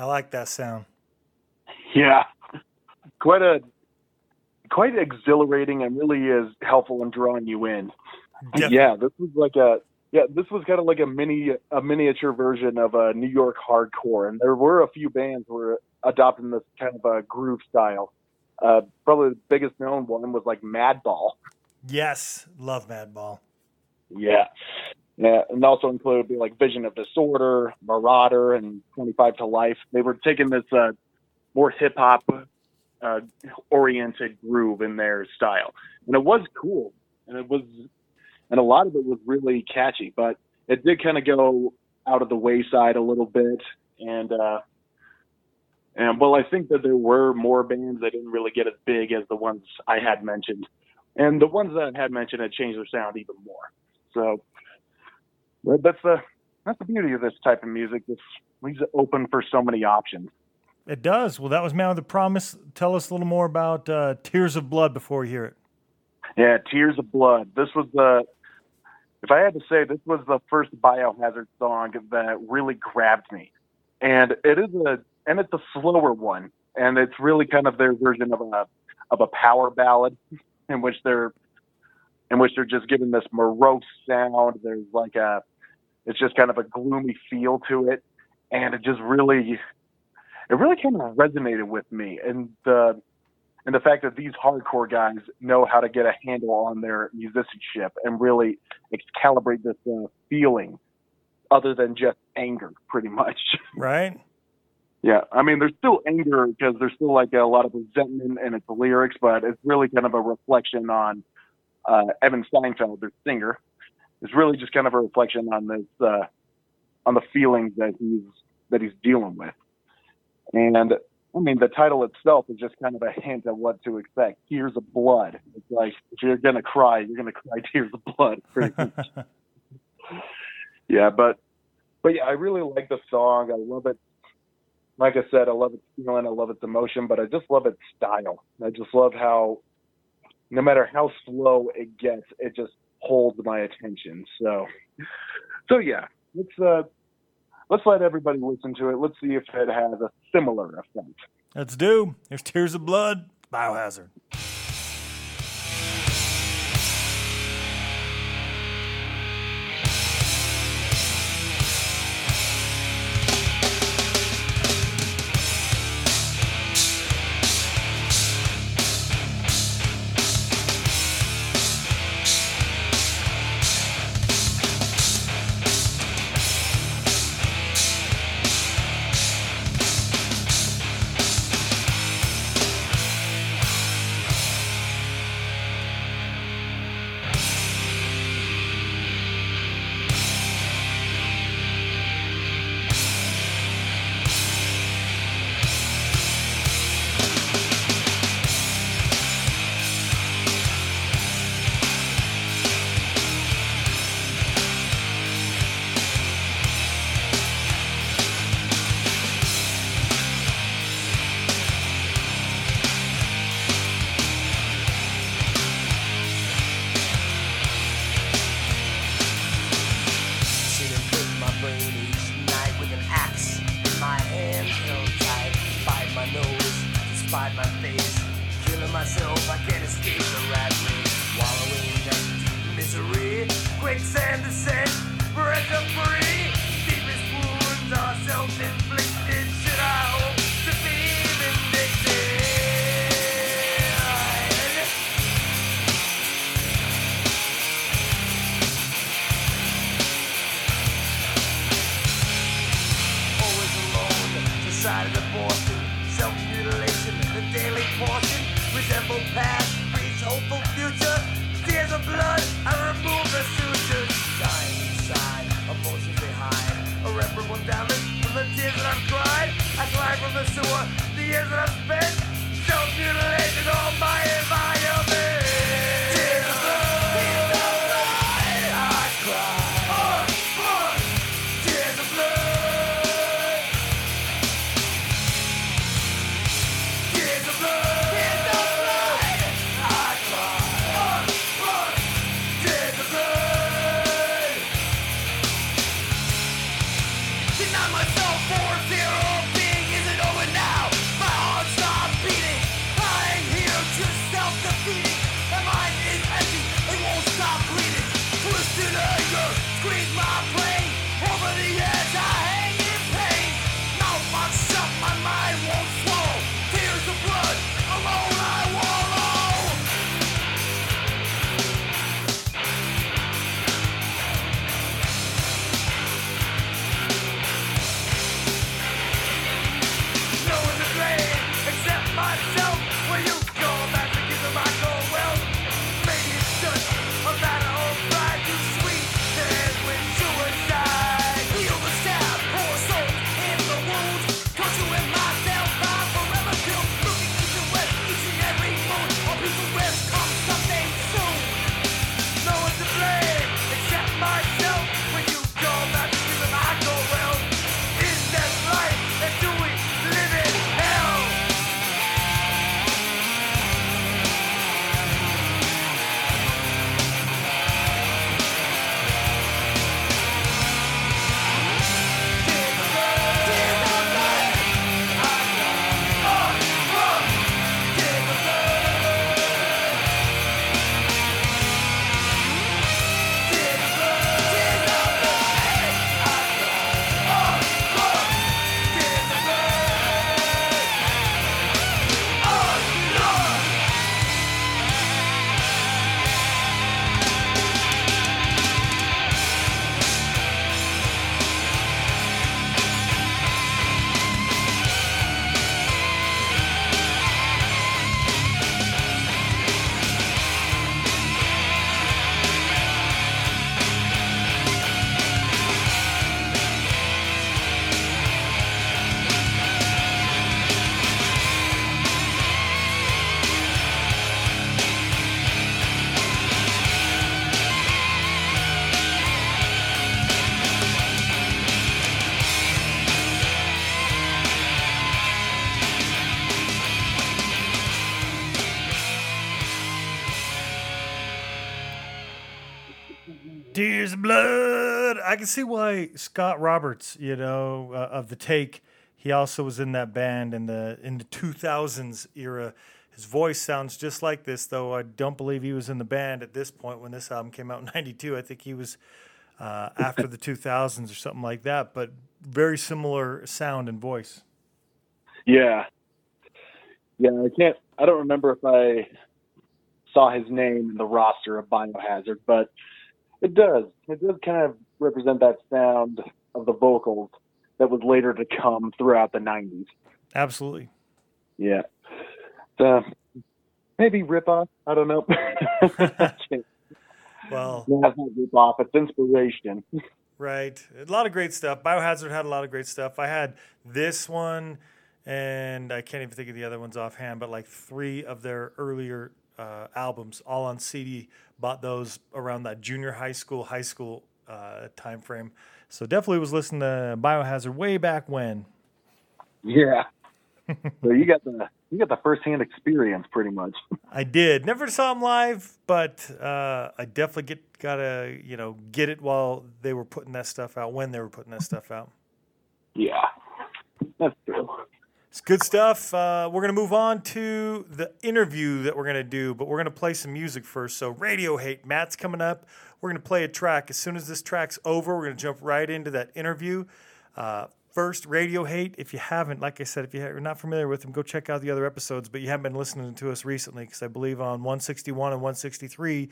I like that sound. Yeah, quite a quite exhilarating and really is helpful in drawing you in. Yeah, this was like a yeah, this was kind of like a mini a miniature version of a New York hardcore, and there were a few bands who were adopting this kind of a groove style. Uh, probably the biggest known one was like Madball. Yes, love Madball. Yeah. Yeah, and also included like Vision of Disorder, Marauder, and 25 to Life. They were taking this uh, more hip hop uh, oriented groove in their style, and it was cool, and it was, and a lot of it was really catchy, but it did kind of go out of the wayside a little bit, and uh, and well, I think that there were more bands that didn't really get as big as the ones I had mentioned, and the ones that I had mentioned had changed their sound even more. So well, that's the that's the beauty of this type of music. It leaves it open for so many options. It does. Well, that was Man of the Promise. Tell us a little more about uh, Tears of Blood before we hear it. Yeah, Tears of Blood. This was the if I had to say, this was the first Biohazard song that really grabbed me, and it is a and it's a slower one, and it's really kind of their version of a of a power ballad, in which they're in which they're just giving this morose sound. There's like a it's just kind of a gloomy feel to it, and it just really it really kind of resonated with me, and the and the fact that these hardcore guys know how to get a handle on their musicianship and really calibrate this uh, feeling other than just anger pretty much. Right? yeah. I mean there's still anger because there's still like a lot of resentment in its lyrics but it's really kind of a reflection on uh, Evan Seinfeld their singer it's really just kind of a reflection on this uh, on the feelings that he's that he's dealing with and I mean, the title itself is just kind of a hint of what to expect. Tears of blood. It's like if you're gonna cry, you're gonna cry tears of blood. Yeah, but but yeah, I really like the song. I love it. Like I said, I love its feeling. I love its emotion, but I just love its style. I just love how, no matter how slow it gets, it just holds my attention. So, so yeah, let's uh, let's let everybody listen to it. Let's see if it has a similar effect. Let's do. There's Tears of Blood, Biohazard. Tears of blood. I can see why Scott Roberts, you know, uh, of the Take, he also was in that band in the in the 2000s era. His voice sounds just like this, though I don't believe he was in the band at this point when this album came out in '92. I think he was uh, after the 2000s or something like that, but very similar sound and voice. Yeah. Yeah, I can't I don't remember if I saw his name in the roster of Biohazard, but it does. It does kind of represent that sound of the vocals that was later to come throughout the 90s. Absolutely. Yeah. So maybe rip off. I don't know. Well, no, not rip off. It's inspiration. Right. A lot of great stuff. Biohazard had a lot of great stuff. I had this one, and I can't even think of the other ones offhand, but like three of their earlier uh, albums, all on CD. Bought those around that junior high school, high school uh, time frame. So definitely was listening to Biohazard way back when. Yeah. so you got the you got the firsthand experience, pretty much. I did. Never saw them live, but uh, I definitely get gotta you know get it while they were putting that stuff out. When they were putting that stuff out. Yeah, that's true. It's good stuff. Uh, we're going to move on to the interview that we're going to do, but we're going to play some music first. So, Radio Hate, Matt's coming up. We're going to play a track. As soon as this track's over, we're going to jump right into that interview. Uh, first, Radio Hate. If you haven't, like I said, if you're not familiar with them, go check out the other episodes, but you haven't been listening to us recently because I believe on 161 and 163,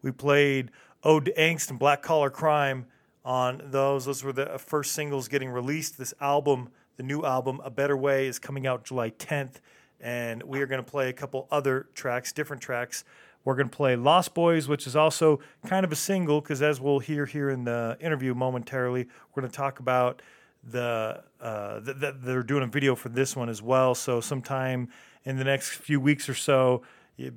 we played Ode to Angst and Black Collar Crime on those. Those were the first singles getting released. This album, the new album, A Better Way, is coming out July 10th, and we are going to play a couple other tracks, different tracks. We're going to play Lost Boys, which is also kind of a single, because as we'll hear here in the interview momentarily, we're going to talk about the uh, th- th- they're doing a video for this one as well. So sometime in the next few weeks or so,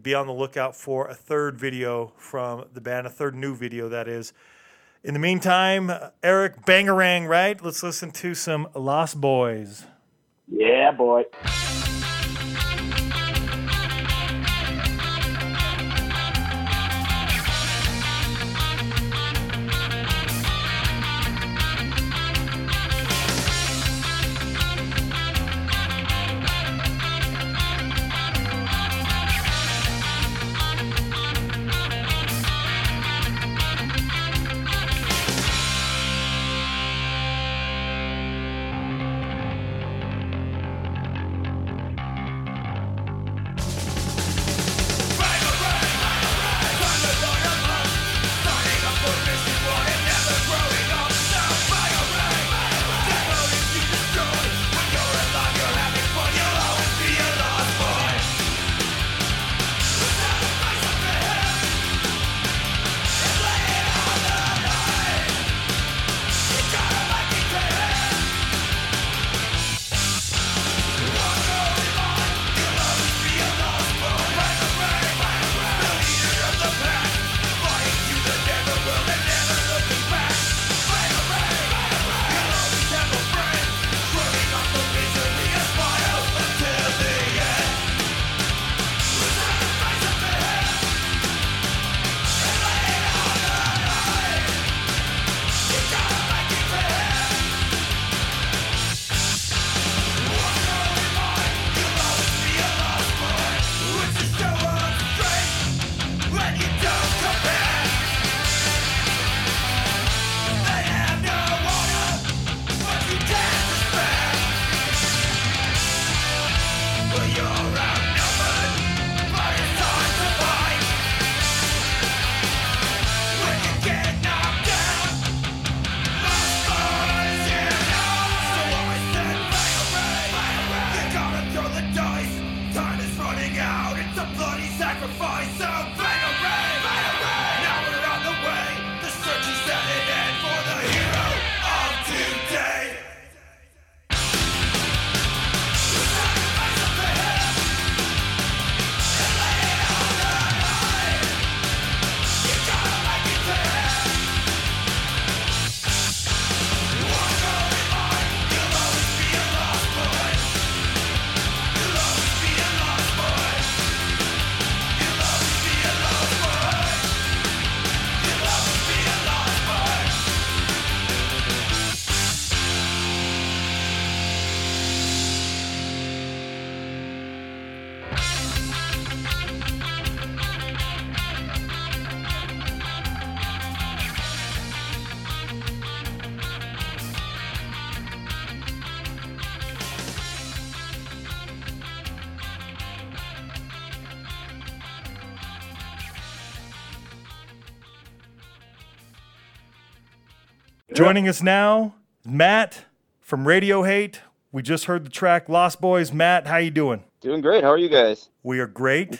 be on the lookout for a third video from the band, a third new video that is. In the meantime, Eric Bangarang, right? Let's listen to some Lost Boys. Yeah, boy. Joining us now, Matt from Radio Hate. We just heard the track Lost Boys. Matt, how you doing? Doing great. How are you guys? We are great.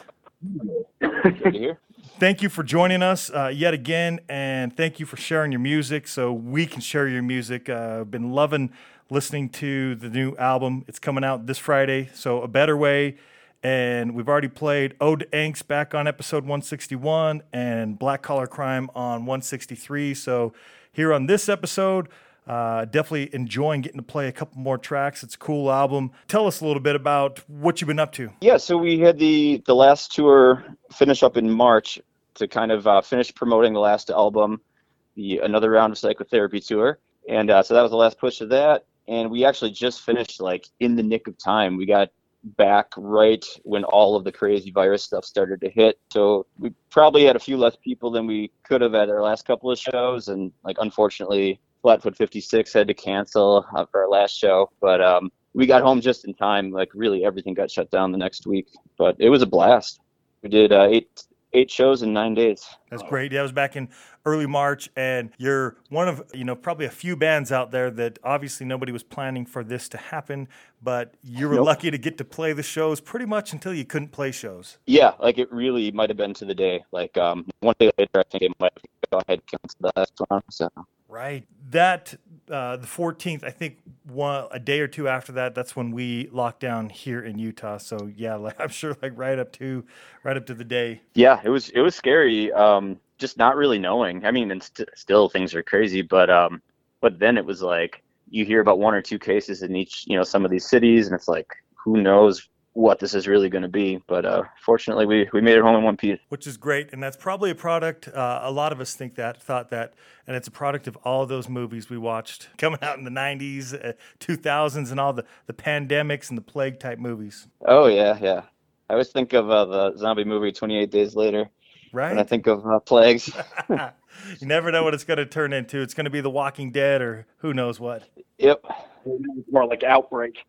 Good to hear. Thank you for joining us uh, yet again, and thank you for sharing your music so we can share your music. Uh, I've been loving listening to the new album. It's coming out this Friday, so A Better Way. And we've already played Ode to Angst back on episode 161 and Black Collar Crime on 163. So here on this episode, Uh, definitely enjoying getting to play a couple more tracks. It's a cool album. Tell us a little bit about what you've been up to. Yeah, so we had the the last tour finish up in March to kind of uh, finish promoting the last album, the another round of psychotherapy tour, and uh, so that was the last push of that. And we actually just finished like in the nick of time. We got back right when all of the crazy virus stuff started to hit. So we probably had a few less people than we could have at our last couple of shows, and like unfortunately, Flatfoot 56 had to cancel uh, for our last show, but um, we got home just in time. Like really, everything got shut down the next week, but it was a blast. We did uh, eight eight shows in nine days. That's great. Yeah, I was back in early March, and you're one of you know probably a few bands out there that obviously nobody was planning for this to happen, but you were Nope. lucky to get to play the shows pretty much until you couldn't play shows. Yeah, like it really might have been to the day. Like um, one day later, I think it might have gone ahead and canceled the last one. So Right. That uh, the 14th, I think one a day or two after that, that's when we locked down here in Utah. So yeah, like I'm sure like right up to right up to the day. yeah, it was it was scary. Um, just not really knowing. I mean, and st- still things are crazy, but um, but then it was like you hear about one or two cases in each, you know, some of these cities, and it's like who knows what this is really going to be. But uh, fortunately, we we made it home in one piece. which is great, and that's probably a product. Uh, a lot of us think that, thought that, and it's a product of all those movies we watched coming out in the '90s, uh, 2000s, and all the the pandemics and the plague type movies. Oh yeah, yeah. I always think of uh, the zombie movie Twenty Eight Days Later Right. when I think of uh, plagues. you never know what it's going to turn into. It's going to be The Walking Dead or who knows what. yep. More like outbreak.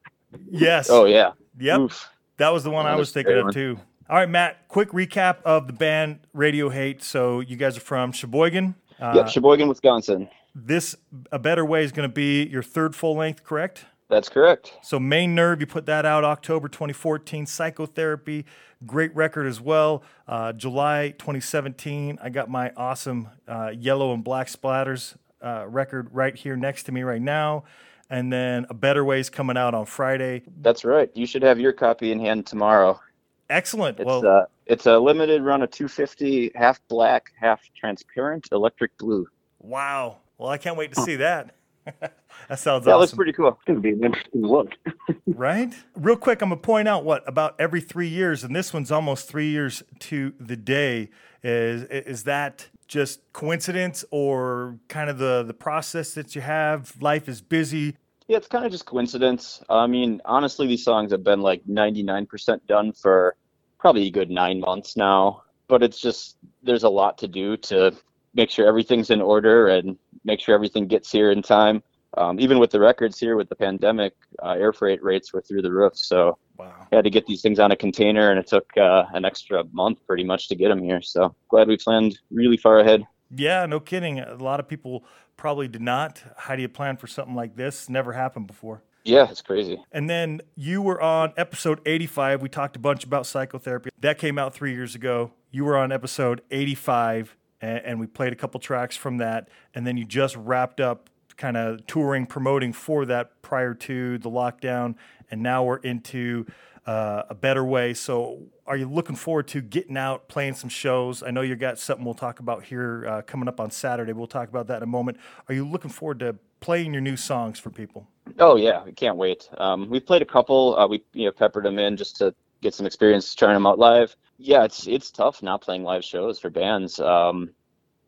Yes. Oh yeah. Yep. Oof. That was the one That I was thinking of too. All right, Matt. Quick recap of the band Radio Hate. So you guys are from Sheboygan. Uh, Yep. Sheboygan, Wisconsin. This a better way is going to be your third full length, correct? That's correct. So Main Nerve, you put that out October 2014. Psychotherapy, great record as well. Uh, July 2017, I got my awesome uh, yellow and black splatters uh, record right here next to me right now. And then A Better Way is coming out on Friday. That's right. You should have your copy in hand tomorrow. Excellent. It's well, uh, it's a limited run of 250, half black, half transparent, electric blue. wow. Well, I can't wait to see that. that sounds awesome. That looks pretty cool. It's going to be an interesting look. right? Real quick, I'm gonna point out what about every three years, and this one's almost three years to the day. Is is that just coincidence or kind of the the process that you have? Life is busy. Yeah, it's kind of just coincidence. I mean, honestly, these songs have been like 99% done for probably a good nine months now. But it's just there's a lot to do to make sure everything's in order and make sure everything gets here in time. Um, even with the records here with the pandemic, uh, air freight rates were through the roof. So Wow. I had to get these things on a container, and it took uh, an extra month pretty much to get them here. So glad we planned really far ahead. Yeah, no kidding. A lot of people probably did not. How do you plan for something like this? Never happened before. Yeah, it's crazy. And then you were on episode 85. We talked a bunch about psychotherapy. That came out three years ago. You were on episode 85, and, and we played a couple tracks from that. And then you just wrapped up kind of touring, promoting for that prior to the lockdown. And now we're into uh, a better way. So, are you looking forward to getting out, playing some shows? I know you got something we'll talk about here uh, coming up on Saturday. We'll talk about that in a moment. Are you looking forward to playing your new songs for people? Oh yeah, we can't wait. Um, we've played a couple. Uh, we you know peppered them in just to get some experience trying them out live. Yeah, it's it's tough not playing live shows for bands. Um,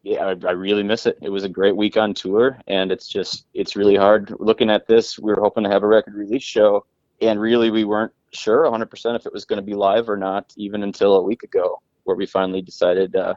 yeah, I, I really miss it. It was a great week on tour, and it's just it's really hard. Looking at this, we were hoping to have a record release show, and really we weren't sure 100% if it was going to be live or not, even until a week ago, where we finally decided uh,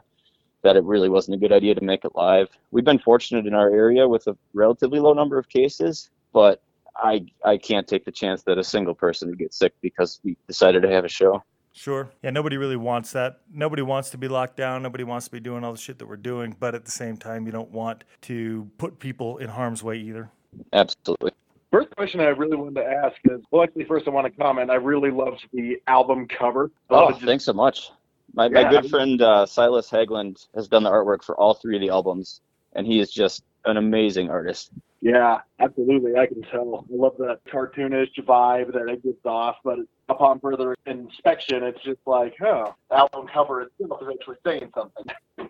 that it really wasn't a good idea to make it live. We've been fortunate in our area with a relatively low number of cases, but I I can't take the chance that a single person would get sick because we decided to have a show. Sure. Yeah, nobody really wants that. Nobody wants to be locked down. Nobody wants to be doing all the shit that we're doing. But at the same time, you don't want to put people in harm's way either. Absolutely. First question I really wanted to ask is, well, actually, first I want to comment. I really loved the album cover. Oh, just- thanks so much. My, my Yeah. good friend uh, Silas Hagland has done the artwork for all three of the albums, and he is just an amazing artist. Yeah, absolutely. I can tell. I love that cartoonish vibe that it gives off, but upon further inspection, it's just like, oh, album cover itself is actually saying something.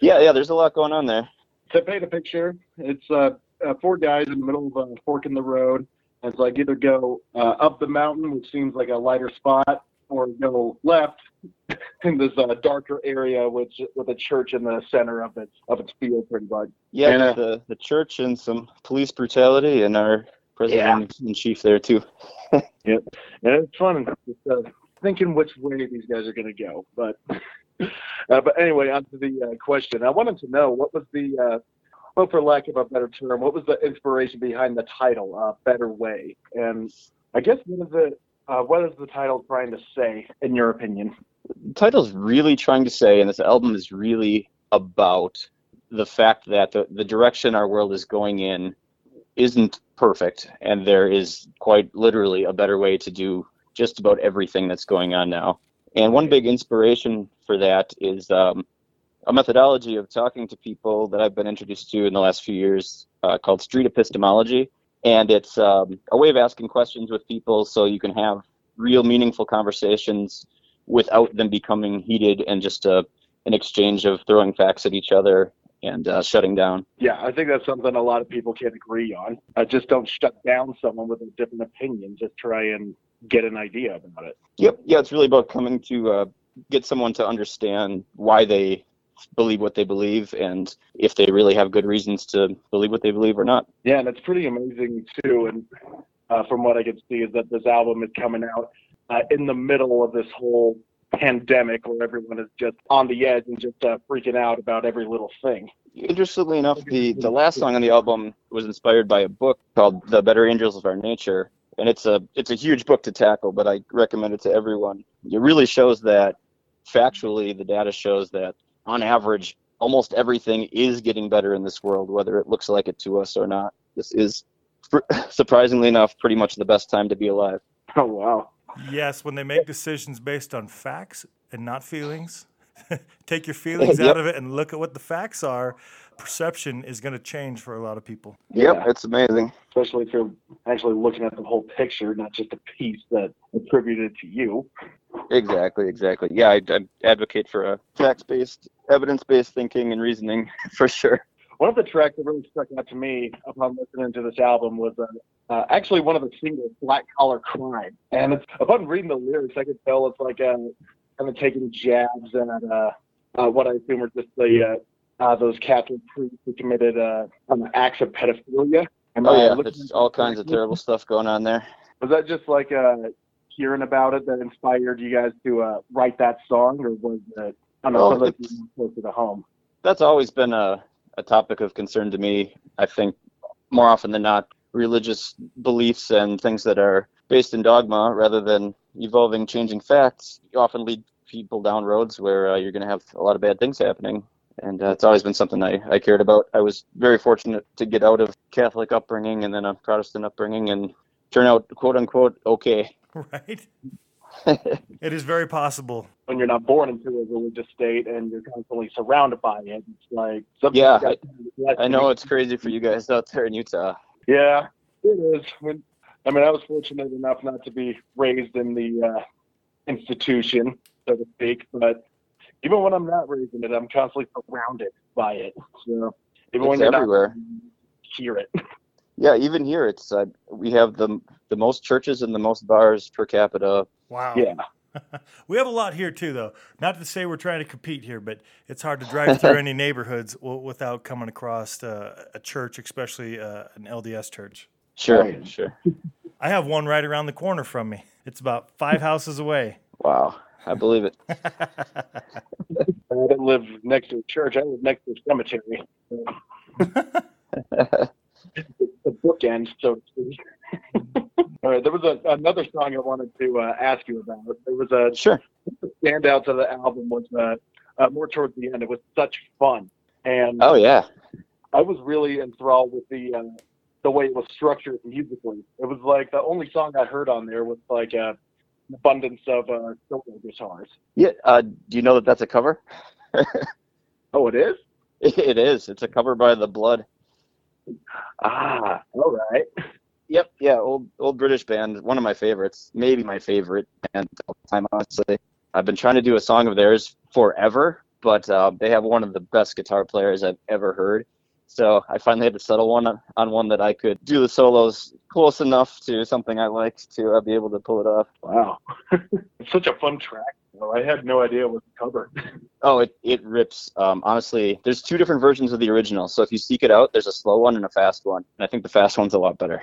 Yeah, yeah. There's a lot going on there. To paint a picture, it's uh, uh, four guys in the middle of a fork in the road, and it's like either go uh, up the mountain, which seems like a lighter spot, or go left in this uh, darker area, which with a church in the center of its of its field, pretty much. Yeah, And, uh, the the church and some police brutality, and our president in chief there too. yep, And it's fun just uh, thinking which way these guys are going to go. But uh, but anyway, on to the uh, question. I wanted to know what was the uh, well, for lack of a better term, what was the inspiration behind the title, uh, "Better Way"? And I guess what is it? Uh, what is the title trying to say, in your opinion? the title's really trying to say, and this album is really about the fact that the, the direction our world is going in isn't perfect, and there is quite literally a better way to do just about everything that's going on now. And one big inspiration for that is um, a methodology of talking to people that I've been introduced to in the last few years uh, called street epistemology. And it's um, a way of asking questions with people so you can have real meaningful conversations without them becoming heated and just a, an exchange of throwing facts at each other and uh, shutting down. Yeah, I think that's something a lot of people can agree on. I just don't shut down someone with a different opinion. Just try and get an idea about it. Yep. Yeah, it's really about coming to uh, get someone to understand why they believe what they believe and if they really have good reasons to believe what they believe or not. Yeah, and it's pretty amazing too. And uh, from what I can see, is that this album is coming out uh, in the middle of this whole pandemic, where everyone is just on the edge and just uh, freaking out about every little thing. Interestingly enough, the, the last song on the album was inspired by a book called The Better Angels of Our Nature. And it's a it's a huge book to tackle, but I recommend it to everyone. It really shows that factually the data shows that on average almost everything is getting better in this world, whether it looks like it to us or not. This is surprisingly enough pretty much the best time to be alive. Oh wow! Yes, when they make decisions based on facts and not feelings, take your feelings Yep. out of it and look at what the facts are. Perception is going to change for a lot of people. Yep, Yeah. it's amazing. Especially if you're actually looking at the whole picture, not just a piece that attributed to you. Exactly, exactly. Yeah, I, I advocate for a facts-based, evidence-based thinking and reasoning for sure. One of the tracks that really stuck out to me upon listening to this album was uh, uh, actually one of the singles, "Black Collar Crime," and it's, upon reading the lyrics, I could tell it's like uh, kind of taking jabs at uh, uh, what I assume are just the uh, uh, those Catholic priests who committed uh, acts of pedophilia. Am Oh yeah, there's all kinds of terrible stuff going on there. Was that just like uh, hearing about it that inspired you guys to uh, write that song, or was it I don't know something closer to home? That's always been a, a topic of concern to me. I think more often than not, religious beliefs and things that are based in dogma rather than evolving, changing facts often lead people down roads where uh, you're going to have a lot of bad things happening. And uh, it's always been something I, I cared about. I was very fortunate to get out of Catholic upbringing and then a Protestant upbringing and turn out quote unquote okay. Right? it is very possible. when you're not born into a religious state and you're constantly surrounded by it. It's like Yeah, you got- I know it's crazy for you guys out there in Utah. Yeah, it is. When, I mean, I was fortunate enough not to be raised in the uh, institution, so to speak. But even when I'm not raised in it, I'm constantly surrounded by it. So even when you're everywhere. not, you hear it. Yeah, even here, it's uh, we have the the most churches and the most bars per capita. Wow. Yeah. We have a lot here too, though. Not to say we're trying to compete here, but it's hard to drive through any neighborhoods w- without coming across uh, a church, especially uh, an LDS church. Sure, Right. sure. I have one right around the corner from me. It's about five houses away. Wow, I believe it. I didn't live next to a church. I live next to a cemetery. The bookend, so to speak. All right, there was a, another song I wanted to uh, ask you about. There was a Sure. standout to the album was uh, uh, more towards the end. It was such fun, and Oh yeah, I was really enthralled with the uh, the way it was structured musically. It was like the only song I heard on there was like uh, an abundance of uh, solo guitars. yeah. Uh, do you know that that's a cover? Oh, it is. It is. It's a cover by the Blood. Ah, all right. Yep. Yeah. Old old British band. One of my favorites. Maybe my favorite band of time. Honestly, I've been trying to do a song of theirs forever, but uh, they have one of the best guitar players I've ever heard, So I finally had to settle one on, on one that I could do the solos close enough to something I liked to uh, be able to pull it off. Wow. it's such a fun track. Well, I had no idea what to cover. Oh, it, it rips. Um, honestly, there's two different versions of the original. So if you seek it out, there's a slow one and a fast one. And I think the fast one's a lot better.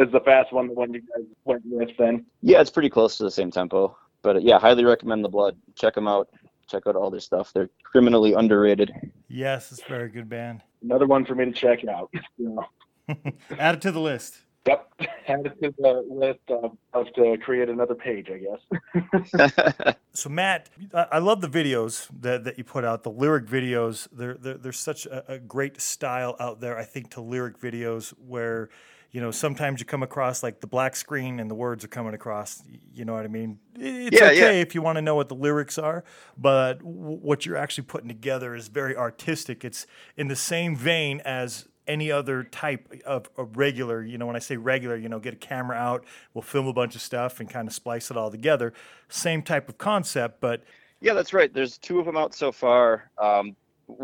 Is the fast one the one you guys went with then? Yeah, it's pretty close to the same tempo. But uh, yeah, highly recommend the Blood. Check them out. Check out all their stuff. They're criminally underrated. Yes, it's a very good band. Another one for me to check out. You know. Add it to the list. Yep. Add it to the list. Uh, I'll have to create another page, I guess. So Matt, I I love the videos that, that you put out. The lyric videos, they're, they're, there's such a, a great style out there. I think to lyric videos where, you know, sometimes you come across like the black screen and the words are coming across. You know what I mean? It's Yeah, okay yeah. if you want to know what the lyrics are, but w- what you're actually putting together is very artistic. It's in the same vein as any other type of, of regular, you know, when I say regular, you know, get a camera out, we'll film a bunch of stuff and kind of splice it all together. Same type of concept, but Yeah, that's right. There's two of them out so far. Um,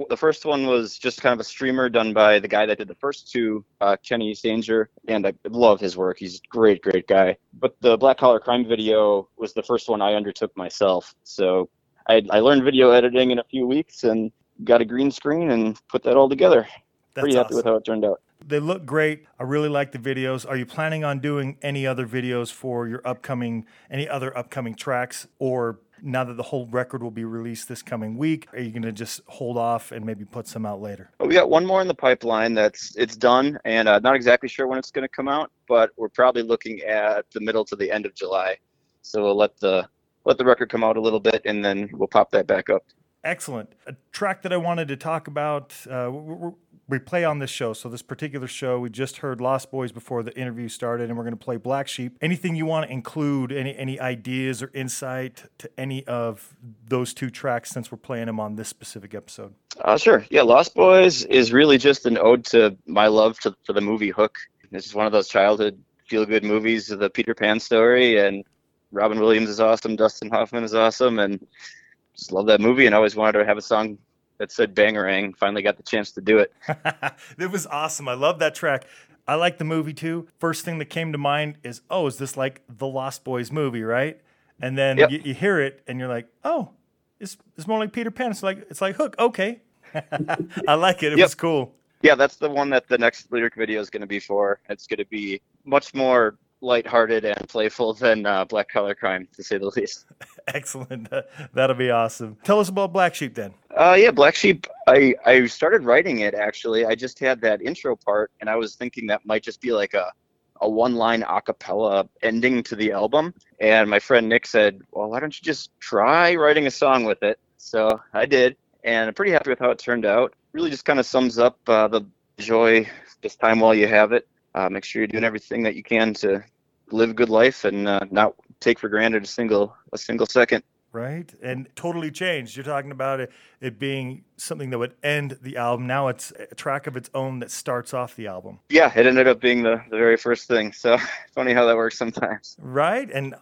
the first one was just kind of a streamer done by the guy that did the first two, uh, Kenny Stanger, and I love his work. He's a great, great guy. But the Black Collar Crime video was the first one I undertook myself. So I, I learned video editing in a few weeks and got a green screen and put that all together. that's Pretty happy with how it turned out. They look great. I really like the videos. Are you planning on doing any other videos for your upcoming, any other upcoming tracks? Or now that the whole record will be released this coming week, are you going to just hold off and maybe put some out later? But we got one more in the pipeline that's it's done and uh, not exactly sure when it's going to come out, but we're probably looking at the middle to the end of July. So we'll let the let the record come out a little bit and then we'll pop that back up. Excellent. A track that I wanted to talk about. Uh, we- play on this show. So, this particular show, we just heard Lost Boys before the interview started, and we're going to play Black Sheep. Anything you want to include, any, any ideas or insight to any of those two tracks since we're playing them on this specific episode? Uh, sure. Yeah, Lost Boys is really just an ode to my love to, for the movie Hook. This is one of those childhood feel good movies, the Peter Pan story, and Robin Williams is awesome, Dustin Hoffman is awesome, and just love that movie and always wanted to have a song that said Bangarang. Finally got the chance to do it. it was awesome. I love that track. I like the movie too. First thing that came to mind is, oh, is this like the Lost Boys movie, right? And then Yep. you, you hear it and you're like, oh, it's, it's more like Peter Pan. It's like it's like Hook. Okay, I like it. It Yep. was cool. Yeah, that's the one that the next lyric video is going to be for. It's going to be much more lighthearted and playful than uh, Black Collar Crime, to say the least. Excellent. That'll be awesome. Tell us about Black Sheep then. Uh, yeah, Black Sheep. I I started writing it actually. I just had that intro part, and I was thinking that might just be like a a one line a cappella ending to the album. And my friend Nick said, "Well, why don't you just try writing a song with it?" So I did, and I'm pretty happy with how it turned out. Really, just kind of sums up uh, the joy this time while you have it. Uh, make sure you're doing everything that you can to live a good life and uh, not take for granted a single a single second. Right? And totally changed. You're talking about it, it being something that would end the album. Now it's a track of its own that starts off the album. Yeah, it ended up being the, the very first thing. So funny how that works sometimes. Right? And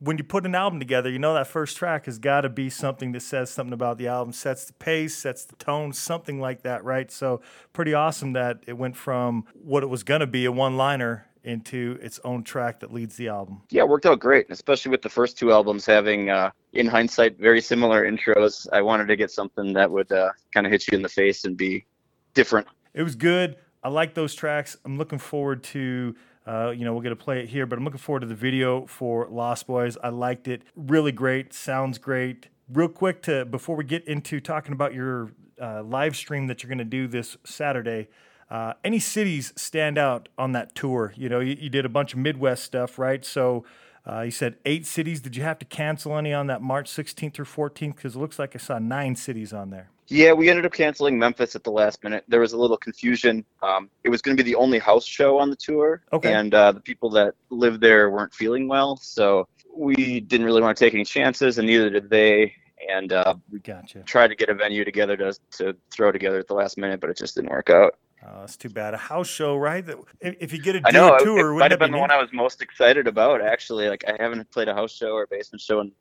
when you put an album together, you know that first track has got to be something that says something about the album, sets the pace, sets the tone, something like that, right? So pretty awesome that it went from what it was going to be a one liner into its own track that leads the album. Yeah, it worked out great, especially with the first two albums having, uh, in hindsight, very similar intros. I wanted to get something that would uh, kind of hit you in the face and be different. It was good. I like those tracks. I'm looking forward to, uh, you know, we're going to play it here, but I'm looking forward to the video for Lost Boys. I liked it. Really great. Sounds great. Real quick to before we get into talking about your uh, live stream that you're going to do this Saturday. Uh, any cities stand out on that tour? You know, you, you did a bunch of Midwest stuff, right? So uh, you said eight cities. Did you have to cancel any on that March 16th through 14th? Because it looks like I saw nine cities on there. Yeah, we ended up canceling Memphis at the last minute. There was a little confusion. Um, it was going to be the only house show on the tour, Okay. and uh, the people that lived there weren't feeling well, so we didn't really want to take any chances, and neither did they. And uh, we Gotcha. tried to get a venue together to to throw together at the last minute, but it just didn't work out. Oh, that's too bad. A house show, right? That if, if you get a I know it, tour, it wouldn't might have been be the one I was most excited about. Actually, like I haven't played a house show or a basement show in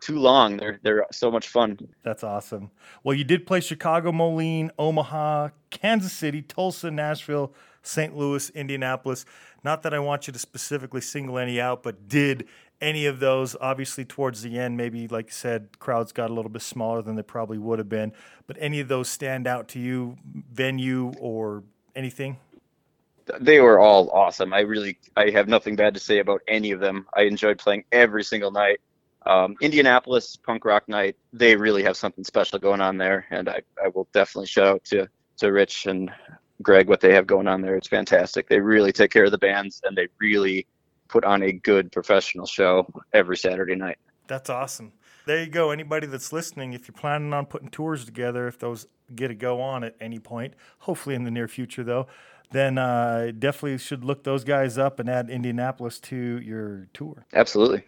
too long. They're they're so much fun. That's awesome. Well, you did play Chicago, Moline, Omaha, Kansas City, Tulsa, Nashville, St. Louis, Indianapolis. Not that I want you to specifically single any out, but did any of those obviously towards the end maybe like you said crowds got a little bit smaller than they probably would have been but any of those stand out to you venue or anything They were all awesome. I really I have nothing bad to say about any of them. I enjoyed playing every single night. Um, Indianapolis punk rock night. They really have something special going on there, and I, I will definitely shout out to to Rich and Greg what they have going on there. It's fantastic. They really take care of the bands, and they really put on a good professional show every Saturday night. That's awesome. There you go. Anybody that's listening, if you're planning on putting tours together, if those get a go on at any point, hopefully in the near future though, then uh, definitely should look those guys up and add Indianapolis to your tour. Absolutely.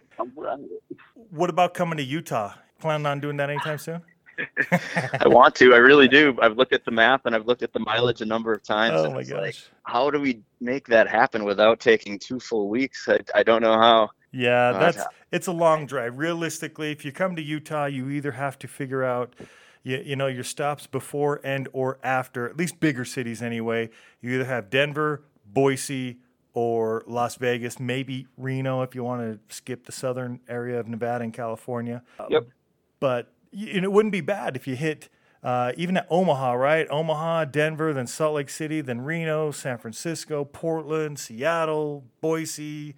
What about coming to Utah? Planning on doing that anytime soon? I want to. I really do. I've looked at the map and I've looked at the mileage a number of times. Oh my it's like, gosh. how do we make that happen without taking two full weeks? I, I don't know how. Yeah, Uh, that's it's a long drive. Realistically, if you come to Utah, you either have to figure out you, you know your stops before and or after, at least bigger cities anyway. You either have Denver, Boise, or Las Vegas, maybe Reno if you want to skip the southern area of Nevada and California. Yep. But y- and it wouldn't be bad if you hit uh, even at Omaha, right? Omaha, Denver, then Salt Lake City, then Reno, San Francisco, Portland, Seattle, Boise.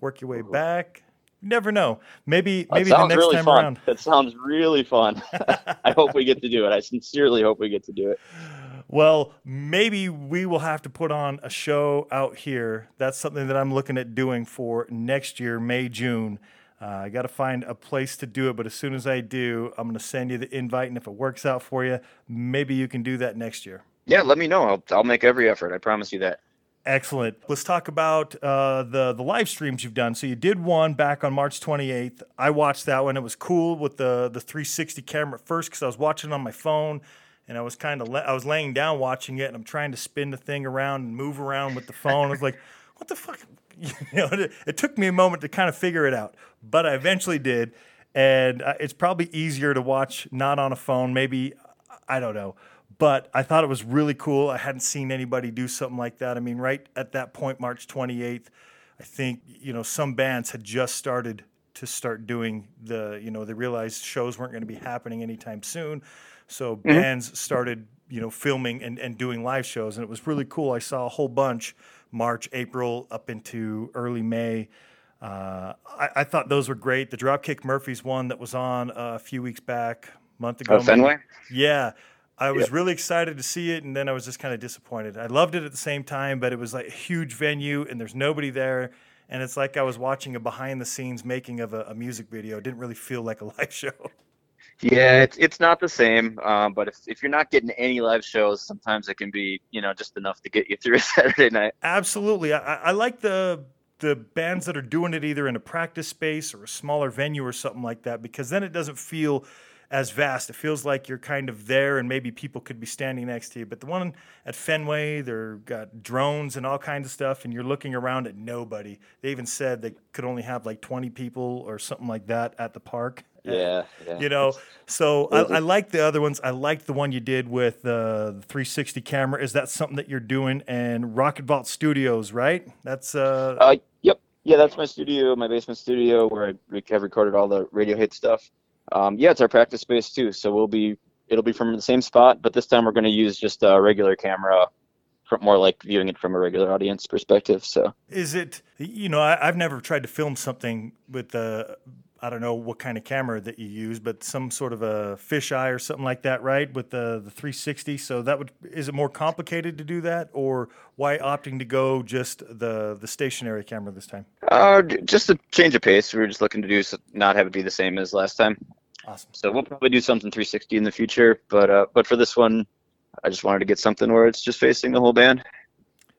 Work your way back. You never know. Maybe That maybe the next really time fun. around. That sounds really fun. I hope we get to do it. I sincerely hope we get to do it. Well, maybe we will have to put on a show out here. That's something that I'm looking at doing for next year, May, June. Uh, I got to find a place to do it, but as soon as I do, I'm going to send you the invite. And if it works out for you, maybe you can do that next year. Yeah, let me know. I'll, I'll make every effort. I promise you that. Excellent. Let's talk about uh, the the live streams you've done. So you did one back on March 28th. I watched that one. It was cool with the the 360 camera at first because I was watching on my phone, and I was kind of I was laying down watching it, and I'm trying to spin the thing around and move around with the phone. I was like, what the fuck? You know, it, it took me a moment to kind of figure it out, but I eventually did, and uh, it's probably easier to watch not on a phone. Maybe I don't know. But I thought it was really cool. I hadn't seen anybody do something like that. I mean, right at that point, March 28th, I think, you know, some bands had just started to start doing the, you know, they realized shows weren't going to be happening anytime soon. So bands started, you know, filming and, and doing live shows. And it was really cool. I saw a whole bunch March, April, up into early May. Uh, I, I thought those were great. The Dropkick Murphys one that was on uh, a few weeks back, month ago. Oh. Fenway? Yeah. I was really excited to see it, and then I was just kind of disappointed. I loved it at the same time, but it was like a huge venue, and there's nobody there. And it's like I was watching a behind the scenes making of a, a music video. It didn't really feel like a live show. Yeah, it's it's not the same. Um, but if, if you're not getting any live shows, sometimes it can be you know just enough to get you through a Saturday night. Absolutely. I, I like the the bands that are doing it either in a practice space or a smaller venue or something like that because then it doesn't feel as vast. It feels like you're kind of there and maybe people could be standing next to you. But the one at Fenway, they've got drones and all kinds of stuff, and you're looking around at nobody. They even said they could only have like 20 people or something like that at the park. Yeah, yeah. You know, so I, I like the other ones. I like the one you did with uh, the 360 camera. Is that something that you're doing? And Rocket Vault Studios, right? That's uh, Uh, yep. Yeah, that's my studio, my basement studio where I have recorded all the Radio Hate stuff. Um, yeah, it's our practice space too. So we'll be, it'll be from the same spot, but this time we're going to use just a regular camera, more like viewing it from a regular audience perspective. So is it? You know, I, I've never tried to film something with the. I don't know what kind of camera that you use, but some sort of a fisheye or something like that, right? With the the 360. So that would is it more complicated to do that, or why opting to go just the the stationary camera this time? uh, just a change of pace. We were just looking to do not have it be the same as last time. Awesome. So we'll probably do something 360 in the future, but uh, but for this one, I just wanted to get something where it's just facing the whole band.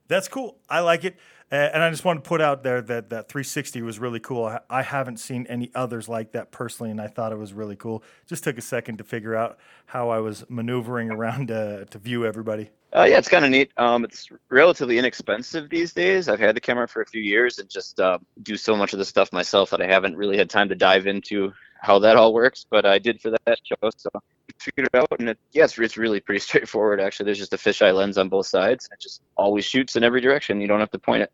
That's cool. I like it. Uh, and I just want to put out there that that 360 was really cool. I, haven't seen any others like that personally, and I thought it was really cool. Just took a second to figure out how I was maneuvering around uh, to view everybody. Uh, yeah, it's kind of neat. Um, it's relatively inexpensive these days. I've had the camera for a few years and just uh, do so much of the stuff myself that I haven't really had time to dive into how that all works. But I did for that show, so I figured it out. And it, yeah, it's, it's really pretty straightforward. Actually, there's just a fisheye lens on both sides. It just always shoots in every direction. You don't have to point it.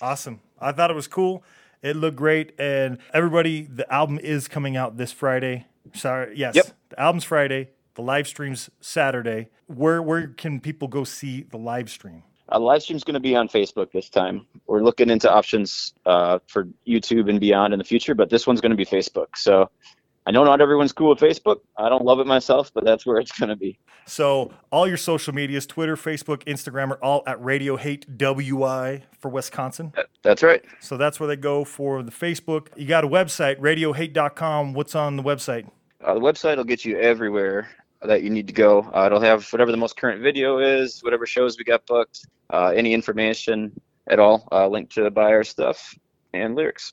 Awesome. I thought it was cool. It looked great. And everybody, the album is coming out this Friday. Sorry. Yes. Yep. The album's Friday. The live stream's Saturday. Where where can people go see the live stream? Uh, live stream's going to be on Facebook this time. We're looking into options uh, for YouTube and beyond in the future, but this one's going to be Facebook. So I know not everyone's cool with Facebook. I don't love it myself, but that's where it's going to be. So all your social medias, Twitter, Facebook, Instagram, are all at Radio Hate WI for Wisconsin. That's right. So that's where they go for the Facebook. You got a website, radiohate.com. What's on the website? Uh, the website will get you everywhere that you need to go. Uh, it'll have whatever the most current video is, whatever shows we got booked, uh, any information at all, uh, link to buy our stuff and lyrics.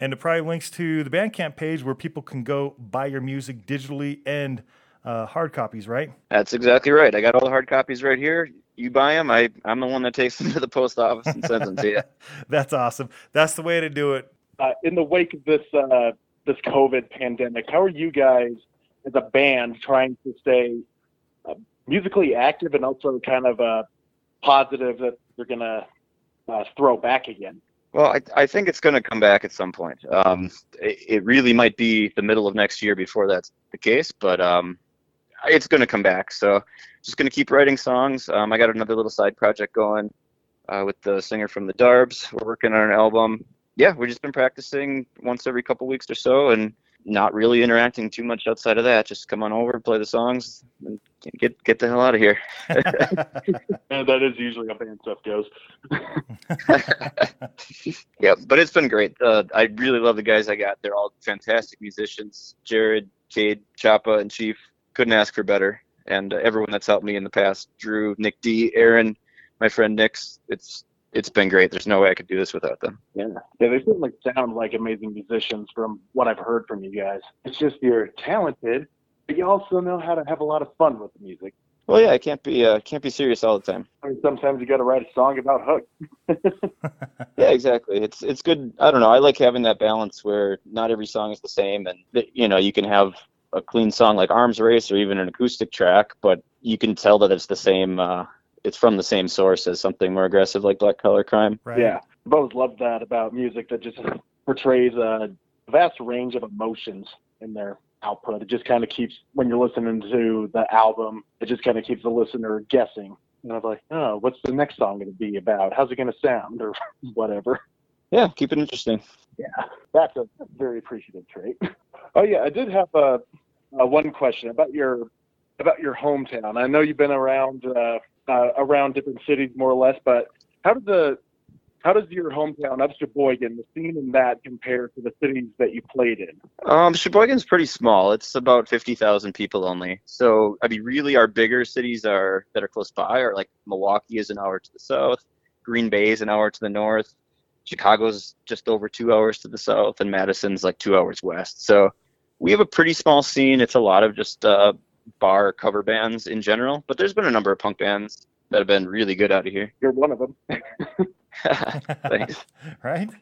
And it probably links to the Bandcamp page where people can go buy your music digitally and uh, hard copies, right? That's exactly right. I got all the hard copies right here. You buy them. I, I'm the one that takes them to the post office and sends them to you. That's awesome. That's the way to do it. uh, in the wake of this uh, this COVID pandemic, how are you guys as a band trying to stay uh, musically active and also kind of uh, positive that you're gonna uh, throw back again? Well, I, I think it's going to come back at some point. Um, it, it really might be the middle of next year before that's the case, but um, it's going to come back. So just going to keep writing songs. Um, I got another little side project going uh, with the singer from the Darbs. We're working on an album. Yeah, we've just been practicing once every couple weeks or so, and not really interacting too much outside of that. Just come on over, play the songs, and get get the hell out of here. And that is usually how band stuff goes. yeah, but it's been great. Uh, I really love the guys I got. They're all fantastic musicians. Jared, Cade, Chapa, and Chief couldn't ask for better. And uh, everyone that's helped me in the past, Drew, Nick D, Aaron, my friend Nick's. It's it's been great. There's no way I could do this without them. Yeah, yeah, they certainly sound like amazing musicians from what I've heard from you guys. It's just you're talented, but you also know how to have a lot of fun with the music. Well, yeah, I can't be uh, can't be serious all the time. I mean, sometimes you got to write a song about Hook. Yeah, exactly. It's it's good. I don't know. I like having that balance where not every song is the same, and you know you can have a clean song like Arms Race or even an acoustic track, but you can tell that it's the same. Uh, it's from the same source as something more aggressive like Black Collar Crime. right. Yeah, I've always loved that about music that just portrays a vast range of emotions in their output. It just kind of keeps when you're listening to the album, it just kind of keeps the listener guessing. And I'm like, oh, what's the next song going to be about? How's it going to sound, or whatever. Yeah, keep it interesting. Yeah, that's a very appreciative trait. Oh yeah, I did have a, uh, one question about your about your hometown. I know you've been around uh, uh, around different cities more or less, but how does the how does your hometown of Sheboygan, the scene in that, compare to the cities that you played in? Um, Sheboygan's pretty small. It's about fifty thousand people only. So I mean, really, our bigger cities are that are close by are like Milwaukee is an hour to the south, Green Bay is an hour to the north, Chicago's just over two hours to the south, and Madison's like two hours west. So we have a pretty small scene. It's a lot of just uh, bar cover bands in general, but there's been a number of punk bands that have been really good out of here. You're one of them. Thanks. right?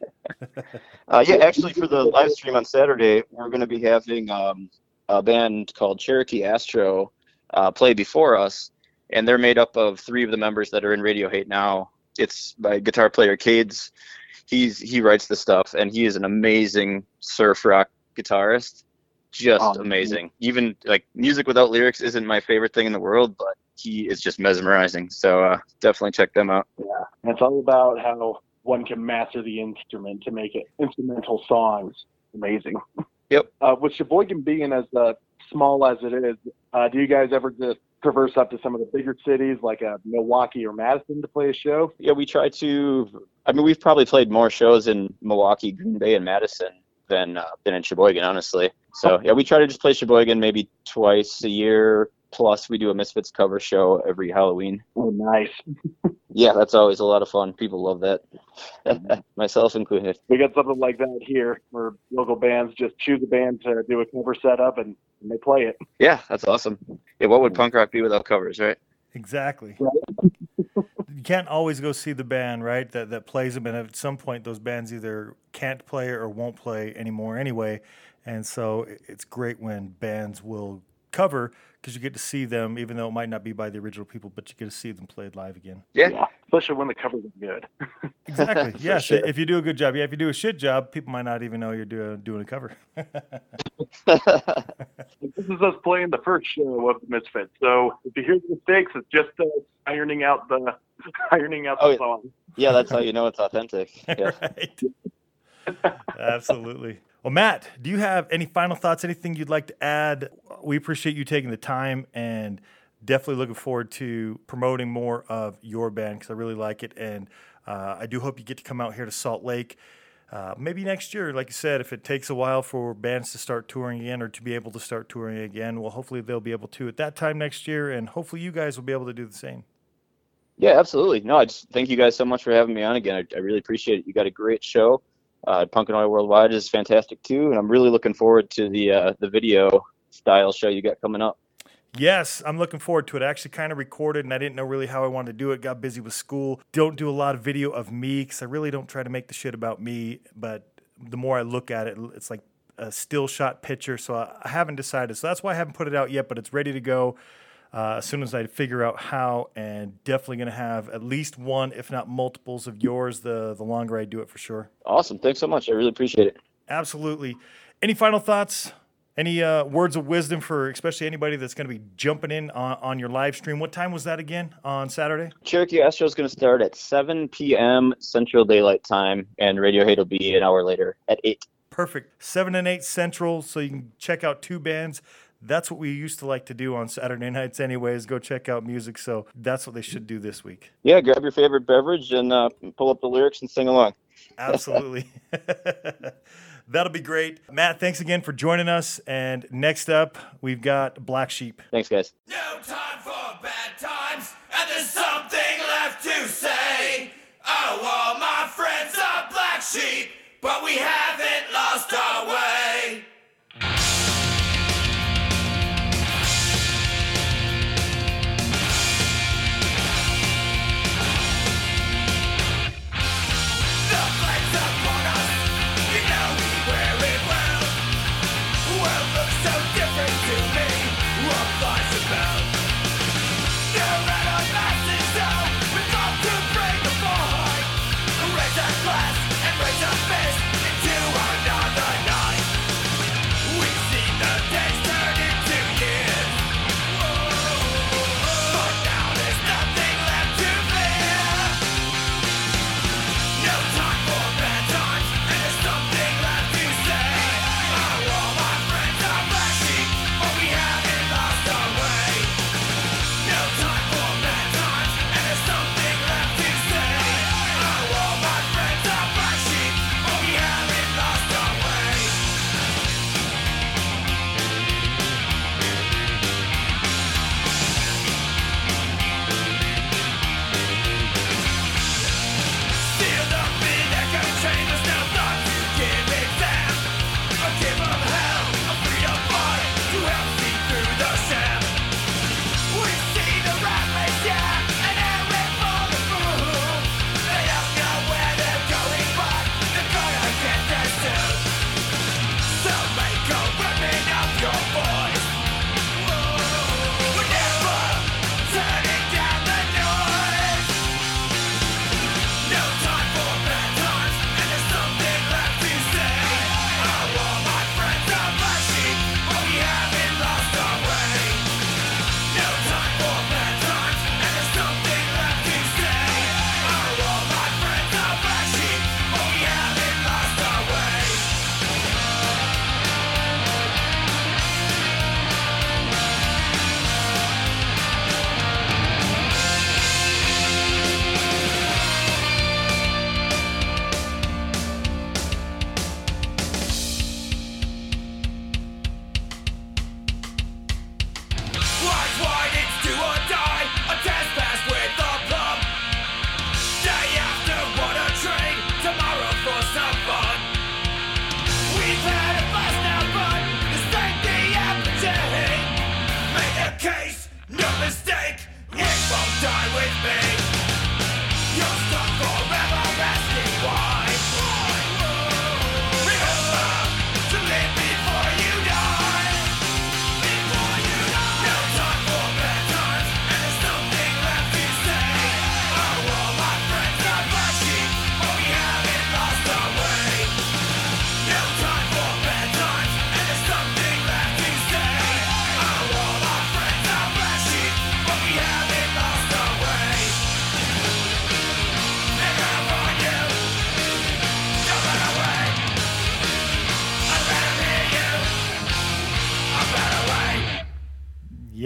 Uh, yeah, actually, for the live stream on Saturday, we're going to be having um, a band called Cherokee Astro uh, play before us, and they're made up of three of the members that are in Radio Hate now. It's by guitar player Cades. He's he writes the stuff, and he is an amazing surf rock guitarist. Just Oh, amazing. Even like music without lyrics isn't my favorite thing in the world, but he is just mesmerizing. So uh, definitely check them out. And it's all about how one can master the instrument to make it instrumental songs. Amazing. Yep. Uh, with Sheboygan being as uh, small as it is, uh, do you guys ever just traverse up to some of the bigger cities like uh, Milwaukee or Madison to play a show? yeah, we try to. I mean, we've probably played more shows in Milwaukee, Green Bay, and Madison than uh, than in Sheboygan, honestly. So yeah, we try to just play Sheboygan maybe twice a year. Plus, we do a Misfits cover show every Halloween. Oh, nice. Yeah, that's always a lot of fun. People love that, myself included. We got something like that here where local bands just choose a band to do a cover setup and, and they play it. Yeah, that's awesome. Yeah, what would punk rock be without covers, right? Exactly. you can't always go see the band, right? That that plays them, and at some point, those bands either can't play or won't play anymore anyway. And so it's great when bands will cover because you get to see them, even though it might not be by the original people, but you get to see them played live again. Yeah. Especially when the covers are good. Exactly. For yes. sure. If you do a good job, yeah. If you do a shit job, people might not even know you're doing doing a cover. This is us playing the first show of the Misfits. So if you hear the mistakes, it's just uh, ironing out the ironing out the Oh, yeah. song. yeah, that's how you know it's authentic. Yeah. Absolutely. Well, Matt, do you have any final thoughts? Anything you'd like to add? We appreciate you taking the time and definitely looking forward to promoting more of your band because I really like it. And uh, I do hope you get to come out here to Salt Lake. Uh, maybe next year, like you said, if it takes a while for bands to start touring again or to be able to start touring again, well, hopefully they'll be able to at that time next year, and hopefully you guys will be able to do the same. Yeah, absolutely. No, I just thank you guys so much for having me on again. I, I really appreciate it. You got a great show. Uh, Punk Worldwide is fantastic too, and I'm really looking forward to the uh, the video style show you got coming up. Yes, I'm looking forward to it. I actually kind of recorded and I didn't know really how I wanted to do it. Got busy with school. Don't do a lot of video of me because I really don't try to make the shit about me. But the more I look at it, it's like a still shot picture. So I haven't decided. So that's why I haven't put it out yet, but it's ready to go uh, as soon as I figure out how. And definitely going to have at least one, if not multiples of yours, the, the longer I do it for sure. Awesome. Thanks so much. I really appreciate it. Absolutely. Any final thoughts? Any uh, words of wisdom for especially anybody that's going to be jumping in on, on your live stream? What time was that again on Saturday? Cherokee Astro is going to start at 7 p.m. Central Daylight Time, and Radio Hate will be an hour later at 8. Perfect. 7 and 8 Central, so you can check out two bands. That's what we used to like to do on Saturday nights, anyways. Go check out music. So that's what they should do this week. Yeah, grab your favorite beverage and uh, pull up the lyrics and sing along. Absolutely. That'll be great. Matt, thanks again for joining us. And next up, we've got Black Sheep. Thanks, guys. No time for bad times, and there's something left to say. Oh, all my friends are black sheep, but we haven't lost our way.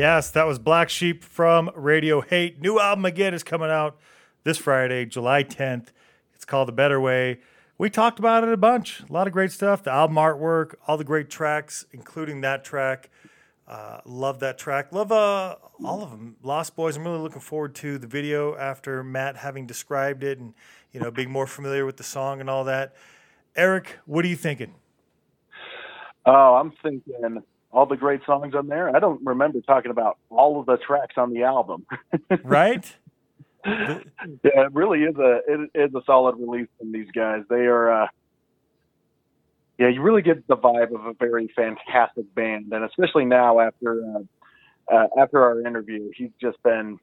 Yes, that was Black Sheep from Radio Hate. New album again is coming out this Friday, July 10th. It's called The Better Way. We talked about it a bunch. A lot of great stuff. The album artwork, all the great tracks, including that track. Uh, love that track. Love uh, all of them. Lost Boys. I'm really looking forward to the video after Matt having described it and you know being more familiar with the song and all that. Eric, what are you thinking? Oh, I'm thinking all the great songs on there. I don't remember talking about all of the tracks on the album. Right? yeah, it really is a it is a solid release from these guys. They are, uh, yeah, you really get the vibe of a very fantastic band, and especially now after uh, uh, after our interview, he's just been.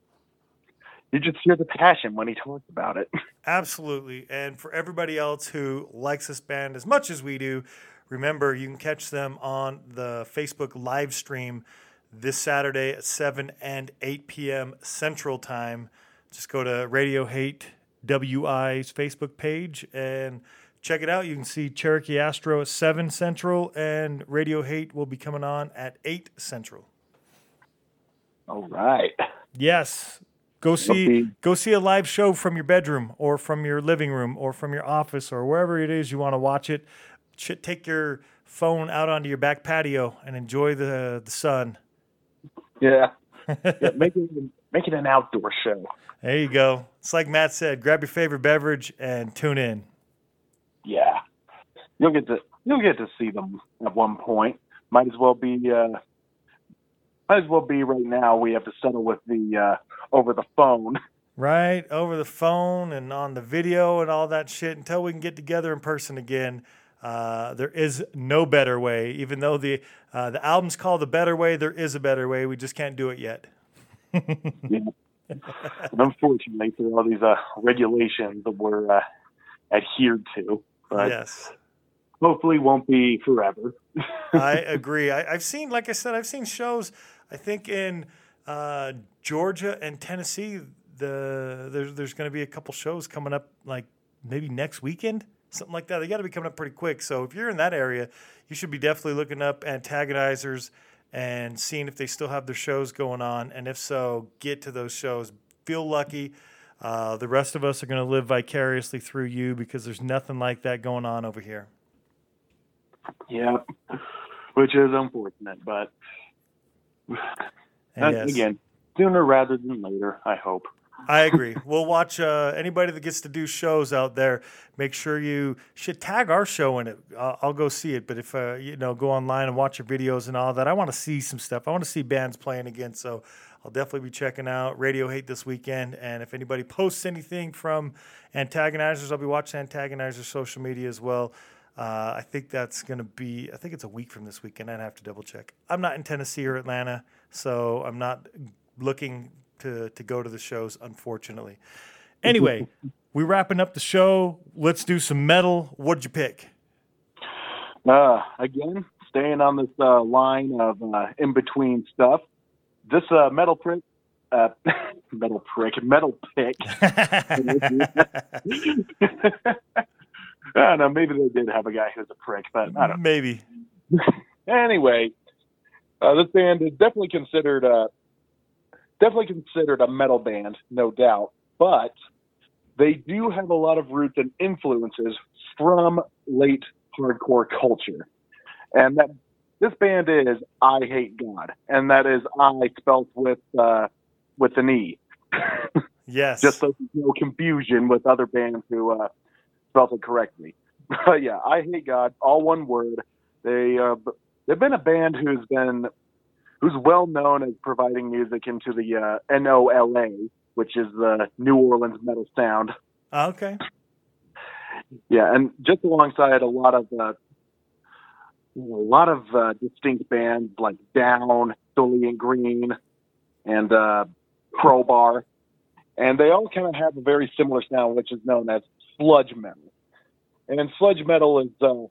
You just hear the passion when he talks about it. Absolutely. And for everybody else who likes this band as much as we do, remember you can catch them on the Facebook live stream this Saturday at 7 and 8 p.m. Central Time. Just go to Radio Hate WI's Facebook page and check it out. You can see Cherokee Astro at 7 Central, and Radio Hate will be coming on at 8 Central. All right. Yes. Go see Okay. go see a live show from your bedroom or from your living room or from your office or wherever it is you want to watch it. Ch- take your phone out onto your back patio and enjoy the the sun. Yeah. yeah make it make it an outdoor show. There you go. It's like Matt said, grab your favorite beverage and tune in. Yeah. You'll get to you'll get to see them at one point. Might as well be uh might as well be right now we have to settle with the uh over the phone. Right over the phone and on the video and all that shit until we can get together in person again. Uh, there is no better way. Even though the uh, the album's called "The Better Way," there is a better way. We just can't do it yet. And unfortunately through all these uh regulations that we're uh adhered to. But yes. hopefully won't be forever. I agree. I, I've seen, like I said, I've seen shows. I think in uh, Georgia and Tennessee, the there's there's going to be a couple shows coming up, like maybe next weekend, something like that. They got to be coming up pretty quick. So if you're in that area, you should be definitely looking up antagonizers and seeing if they still have their shows going on, and if so, get to those shows. Feel lucky. Uh, the rest of us are going to live vicariously through you because there's nothing like that going on over here. Yeah. Which is unfortunate, but yes. again, sooner rather than later, I hope. I agree. We'll watch uh, anybody that gets to do shows out there. Make sure you should tag our show in it. I'll, I'll go see it. But if uh, you know, go online and watch your videos and all that. I want to see some stuff. I want to see bands playing again. So I'll definitely be checking out Radio Hate this weekend. And if anybody posts anything from Antagonizers, I'll be watching Antagonizers social media as well. Uh, I think that's going to be. I think it's a week from this weekend. I'd have to double check. I'm not in Tennessee or Atlanta, so I'm not looking to to go to the shows, unfortunately. Anyway, we wrapping up the show. Let's do some metal. What'd you pick? Uh, again, staying on this uh, line of uh, in between stuff. This uh, metal prick, uh, metal prick, metal pick. I don't know. Maybe they did have a guy who's a prick, but I don't. Maybe. Anyway, uh, this band is definitely considered uh, definitely considered a metal band, no doubt. But they do have a lot of roots and influences from late hardcore culture, and that this band is Eyehategod, and that is I spelled with uh, with an E, Yes. just so there's no confusion with other bands who uh, spelled it correctly. But yeah, Eyehategod, all one word. They uh, they've been a band who's been who's well known as providing music into the uh, NOLA, which is the New Orleans metal sound. Ah, Okay. Yeah, and just alongside a lot of uh, a lot of uh, distinct bands like Down, Soilent Green, and uh, Crowbar, and they all kind of have a very similar sound, which is known as sludge metal. And sludge metal is uh,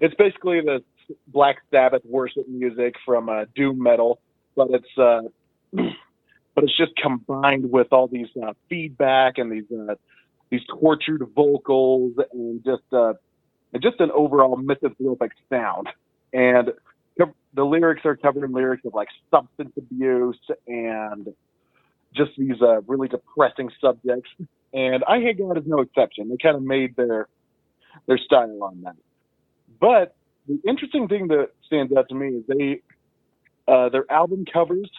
it's basically the Black Sabbath worship music from uh, doom metal, but it's uh, but it's just combined with all these uh, feedback and these uh, these tortured vocals and just uh, and just an overall misanthropic sound. And the lyrics are covered in lyrics of like substance abuse and just these uh, really depressing subjects. And Eyehategod is no exception. They kind of made their their style on that. But the interesting thing that stands out to me is they uh, their album covers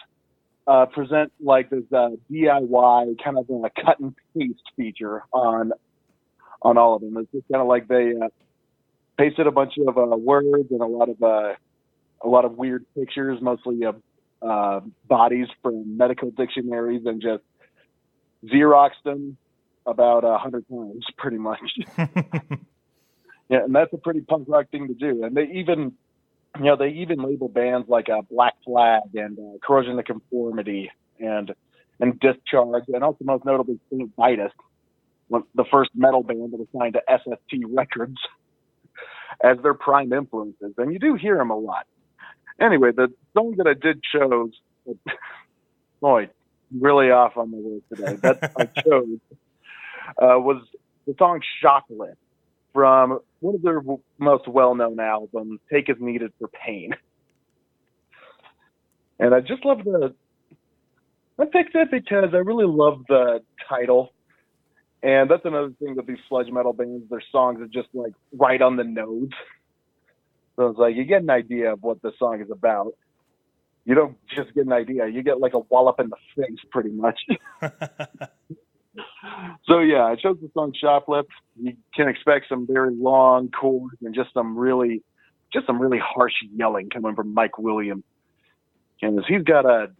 uh, present like this uh, DIY kind of a cut and paste feature on on all of them. It's just kind of like they uh, pasted a bunch of uh, words and a lot of uh, a lot of weird pictures, mostly of uh, bodies from medical dictionaries, and just xeroxed them about a hundred times, pretty much. yeah, and that's a pretty punk rock thing to do. And they even, you know, they even label bands like uh, Black Flag and uh, Corrosion of Conformity and and Discharge, and also most notably Saint Vitus, the first metal band that was signed to SST Records, as their prime influences. And you do hear them a lot. Anyway, the song that I did chose, boy, really off on the word today. That I chose uh, was the song "Shoplift" from one of their most well-known albums, "Take As Needed for Pain." And I just love the. I picked it because I really love the title, and that's another thing with these sludge metal bands. Their songs are just like right on the nose. So it's like you get an idea of what the song is about. You don't just get an idea; you get like a wallop in the face, pretty much. so yeah, I chose the song "Shoplift." You can expect some very long chords and just some really, just some really harsh yelling coming from Mike Williams, and he's got a,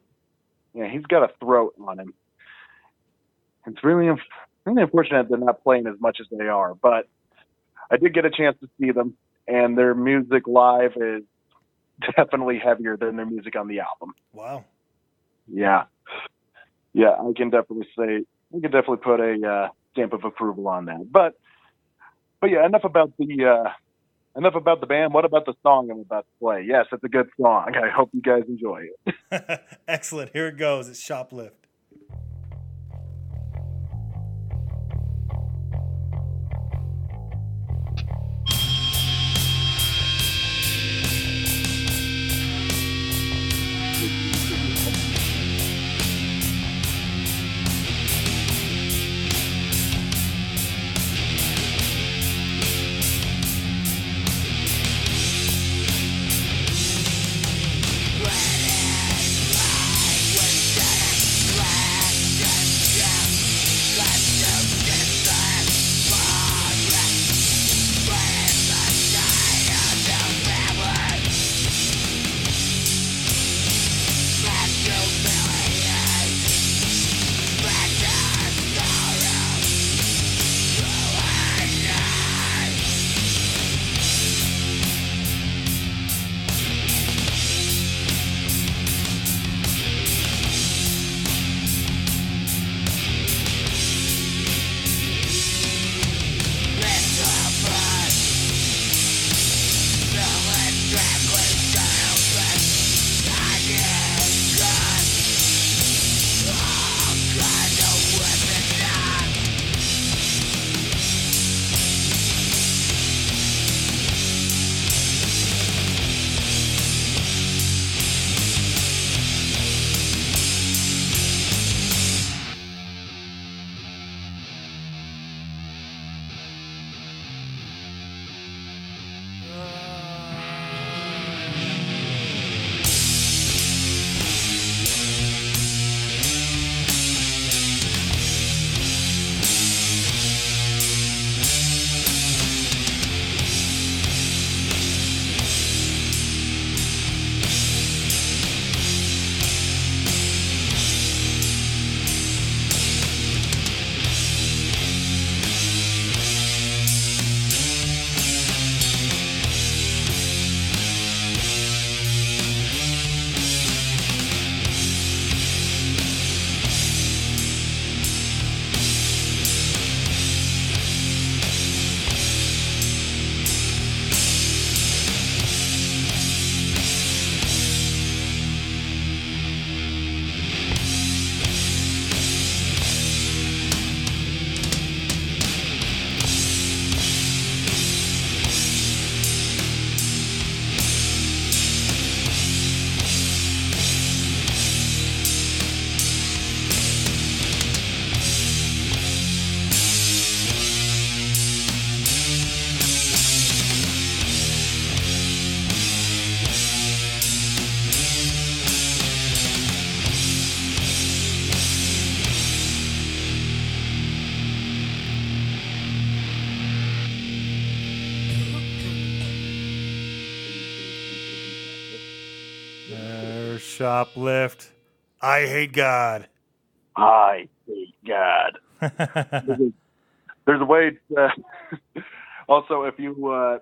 yeah, he's got a throat on him. It's really, really unfortunate they're not playing as much as they are, but I did get a chance to see them, and their music live is definitely heavier than their music on the album. wow. Yeah, yeah, I can definitely say I can definitely put a uh, stamp of approval on that. But, but yeah, enough about the uh, enough about the band. What about the song I'm about to play? Yes, it's a good song. I hope you guys enjoy it. Excellent. Here it goes. It's Shoplift. Shoplift. I hate God. I hate God. There's a way. To, also, if you uh,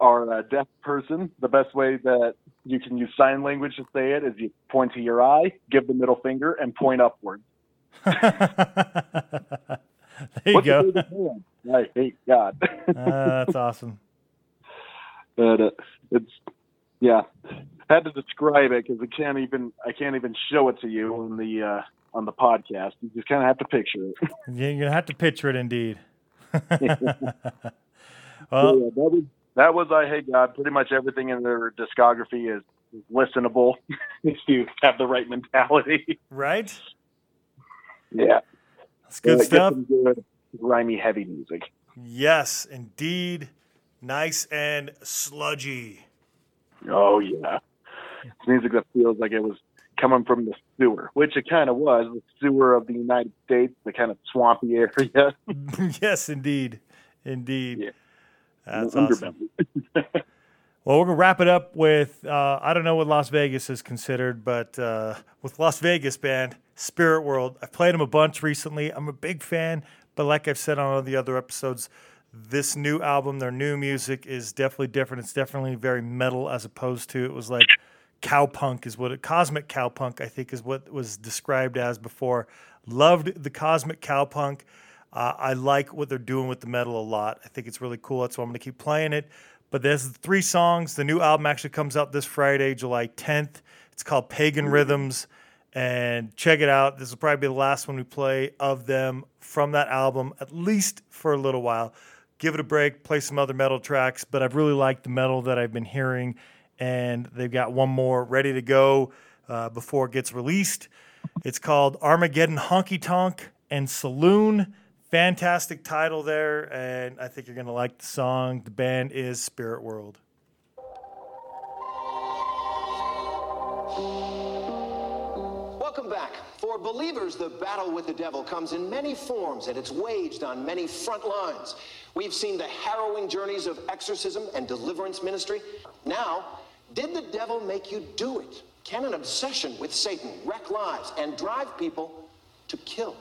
are a deaf person, the best way that you can use sign language to say it is you point to your eye, give the middle finger, and point upwards. there you What's go. the? I hate God. Uh, that's awesome. but uh, it's yeah, had to describe it because I can't even I can't even show it to you on the uh, on the podcast. You just kind of have to picture it. You're gonna have to picture it, indeed. Well, yeah, that was that was Eyehategod. Pretty much everything in their discography is is listenable if you have the right mentality. right? Yeah, That's good Uh, get stuff. good grimy heavy music. Yes, indeed. Nice and sludgy. Oh yeah, it's music that feels like it was coming from the sewer, which it kind of was, the sewer of the United States, the kind of swampy area. yes, indeed. Indeed. Yeah. That's awesome. Well, we're going to wrap it up with uh, I don't know what Las Vegas is considered, but uh, with Las Vegas band, Spirit World. I've played them a bunch recently. I'm a big fan, but like I've said on all the other episodes, this new album, their new music is definitely different. It's definitely very metal as opposed to it was like cowpunk is what a cosmic cowpunk I think is what was described as before. Loved the cosmic cowpunk. Uh, I like what they're doing with the metal a lot. I think it's really cool. That's why I'm going to keep playing it. But there's three songs. The new album actually comes out this Friday, July 10th. It's called Pagan Rhythms. And check it out. This will probably be the last one we play of them from that album, at least for a little while. Give it a break, play some other metal tracks. But I've really liked the metal that I've been hearing. And they've got one more ready to go uh, before it gets released. It's called Armageddon Honky Tonk and Saloon. Fantastic title there, and I think you're going to like the song. The band is Spirit World. Welcome back. For believers, the battle with the devil comes in many forms and it's waged on many front lines. We've seen the harrowing journeys of exorcism and deliverance ministry. Now, did the devil make you do it? Can an obsession with Satan wreck lives and drive people to kill?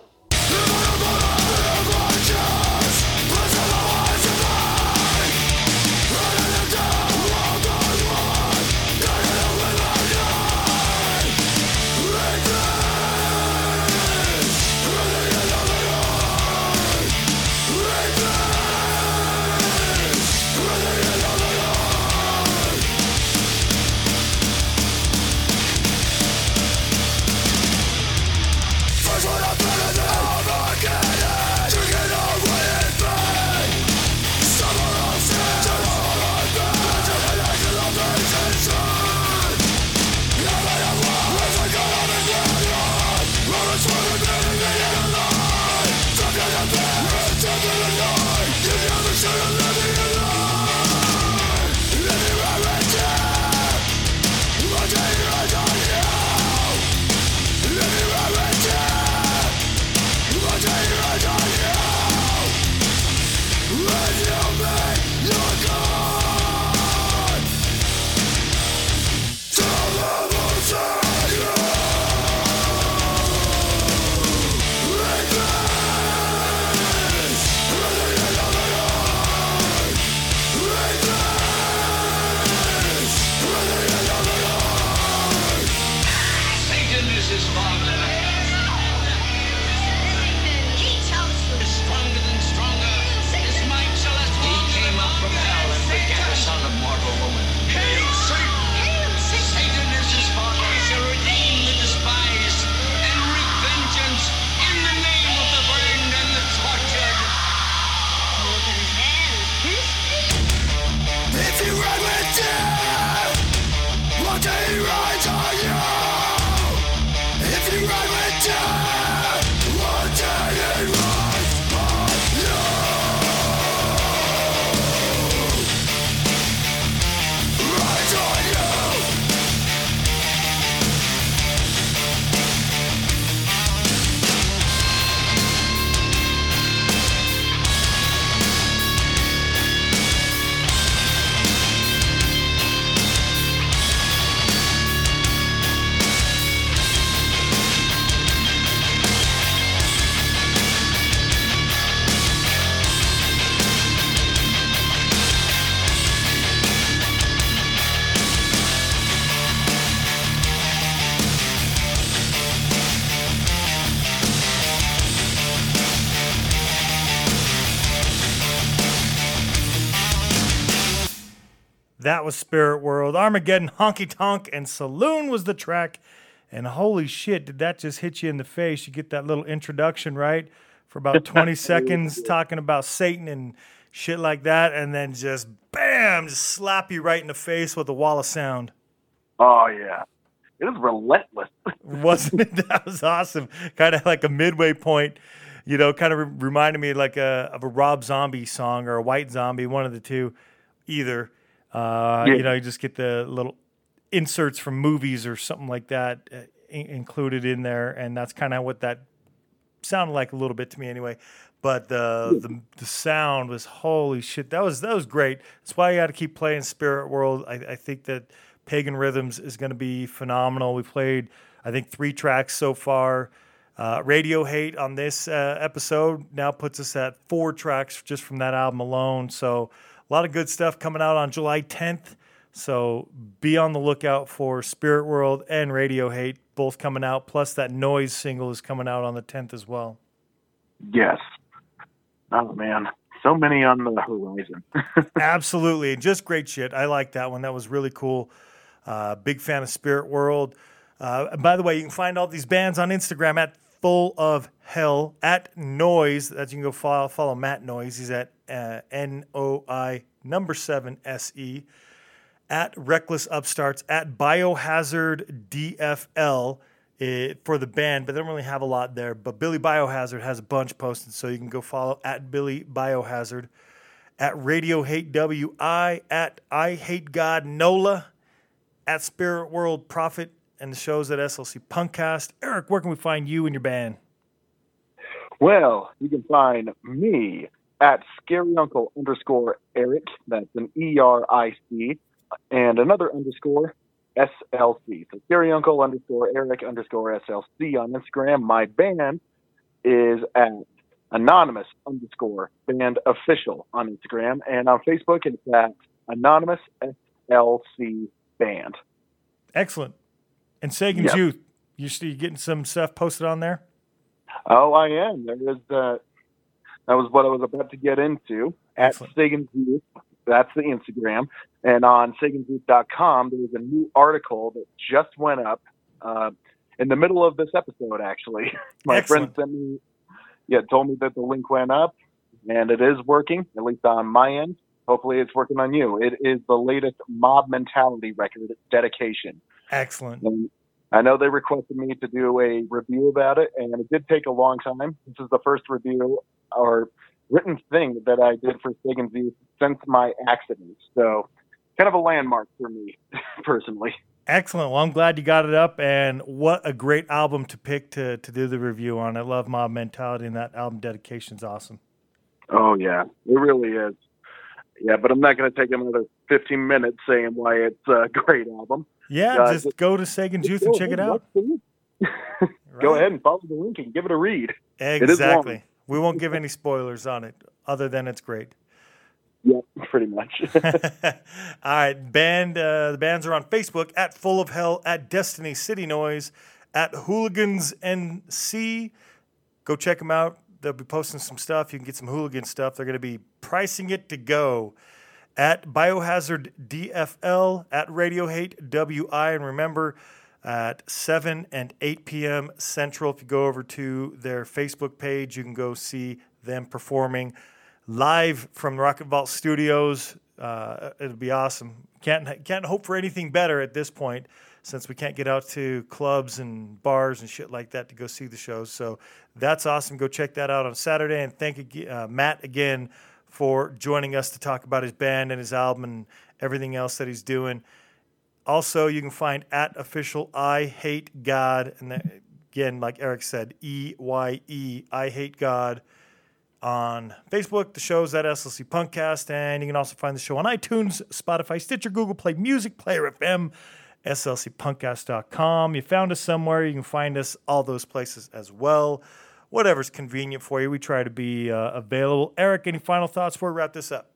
Was Spirit World. Armageddon, Honky Tonk, and Saloon was the track. And holy shit, did that just hit you in the face? You get that little introduction, right? For about 20 seconds, talking about Satan and shit like that. And then just bam, just slap you right in the face with a wall of sound. Oh yeah, it is relentless. wasn't it? That was awesome. Kind of like a midway point, you know, kind of re- reminded me like a, of a Rob Zombie song or a White Zombie, one of the two, either. Uh, Yeah. You know, you just get the little inserts from movies or something like that uh, in- included in there, and that's kind of what that sounded like a little bit to me anyway. But the, the the sound was holy shit. That was that was great. That's why you got to keep playing Spirit World. I, I think that Pagan Rhythms is going to be phenomenal. We played I think three tracks so far. Uh, Radio Hate on this uh, episode now puts us at four tracks just from that album alone. So a lot of good stuff coming out on July 10th. So be on the lookout for Spirit World and Radio Hate both coming out. Plus that Noise single is coming out on the 10th as well. Yes. Oh man, so many on the horizon. Absolutely. Just great shit. I like that one. That was really cool. Uh, big fan of Spirit World. Uh, by the way, you can find all these bands on Instagram at Full of Hell at Noise. That you can go follow, follow Matt Noise. He's at uh, N O I number seven S E. At Reckless Upstarts at Biohazard DFL eh, for the band, but they don't really have a lot there. But Billy Biohazard has a bunch posted, so you can go follow at Billy Biohazard at Radio Hate WI, at I Hate God NOLA, at Spirit World Prophet, and the shows at SLC Punkcast. Eric, where can we find you and your band? Well, you can find me at Scary Uncle underscore Eric. That's an E R I C, and another underscore SLC. So Scary Uncle underscore Eric underscore SLC on Instagram. My band is at anonymous underscore band official on Instagram, and on Facebook it's at anonymous SLC band. Excellent. And Sagan's Yep. Youth, you see getting some stuff posted on there? Oh, I am. There is uh, that was what I was about to get into at. Sagan's Youth. That's the Instagram, and on Sagan'sYouth.com there is a new article that just went up uh, in the middle of this episode. Actually, my Excellent. friend sent me, yeah, told me that the link went up, and it is working at least on my end. Hopefully, it's working on you. It is the latest Mob Mentality record dedication. Excellent. And I know they requested me to do a review about it, and it did take a long time. This is the first review or written thing that I did for Sagan's Youth since my accident. So, kind of a landmark for me personally. Excellent. Well, I'm glad you got it up, and what a great album to pick to, to do the review on. I love Mob Mentality, and that album dedication is awesome. Oh yeah, it really is. Yeah, but I'm not going to take another 15 minutes saying why it's a great album. Yeah, Uh, just just- go to Sagan's Youth and check it out. link. Go ahead and follow the link and give it a read. Exactly. We won't give any spoilers on it, other than it's great. Yep, pretty much. All right, band. Uh, the bands are on Facebook at Full of Hell, at Destiny City Noise, at Hooligans NC. Go check them out. They'll be posting some stuff. You can get some hooligan stuff. They're going to be pricing it to go at Biohazard DFL at Radio Hate WI. And remember, at 7 and 8 p.m. Central, if you go over to their Facebook page, you can go see them performing live from Rocket Vault Studios. Uh, it'll be awesome. Can't can't hope for anything better at this point, since we can't get out to clubs and bars and shit like that to go see the shows. So that's awesome. Go check that out on Saturday. And thank uh, Matt again for joining us to talk about his band and his album and everything else that he's doing. Also, you can find at official I hate God, and that, again, like Eric said, E Y E I hate God on Facebook. The show's at SLC Punkcast, and you can also find the show on iTunes, Spotify, Stitcher, Google Play Music, Player FM, SLCPunkcast.com. You found us somewhere, you can find us all those places as well. Whatever's convenient for you, we try to be uh, available. Eric, any final thoughts before we wrap this up?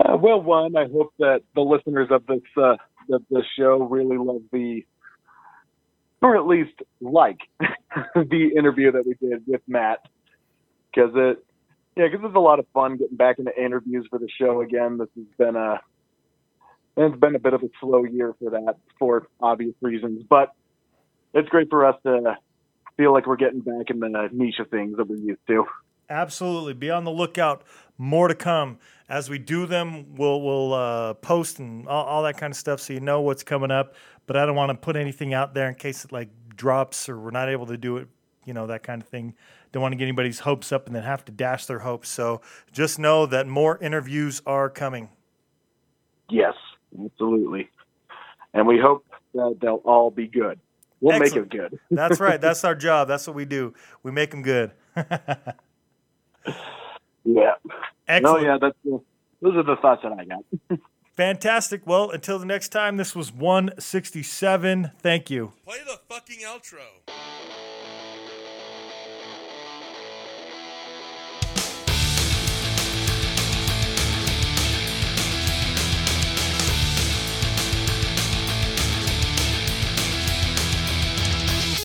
Uh, well, one, I hope that the listeners of this uh, of this show really love the, or at least like the interview that we did with Matt, because it, yeah, because it's a lot of fun getting back into interviews for the show again. This has been a, And it's been a bit of a slow year for that for obvious reasons, but it's great for us to feel like we're getting back in the niche of things that we're used to. Absolutely. Be on the lookout. More to come. As we do them, we'll, we'll uh, post and all, all that kind of stuff so you know what's coming up. But I don't want to put anything out there in case it like drops or we're not able to do it, you know, that kind of thing. Don't want to get anybody's hopes up and then have to dash their hopes. So just know that more interviews are coming. Yes, absolutely. And we hope that they'll all be good. We'll Excellent. make it good. That's right. That's our job. That's what we do. We make them good. Yeah. Excellent. No, yeah, that's the, those are the thoughts that I got. Fantastic. Well, until the next time, this was 167. Thank you. Play the fucking outro.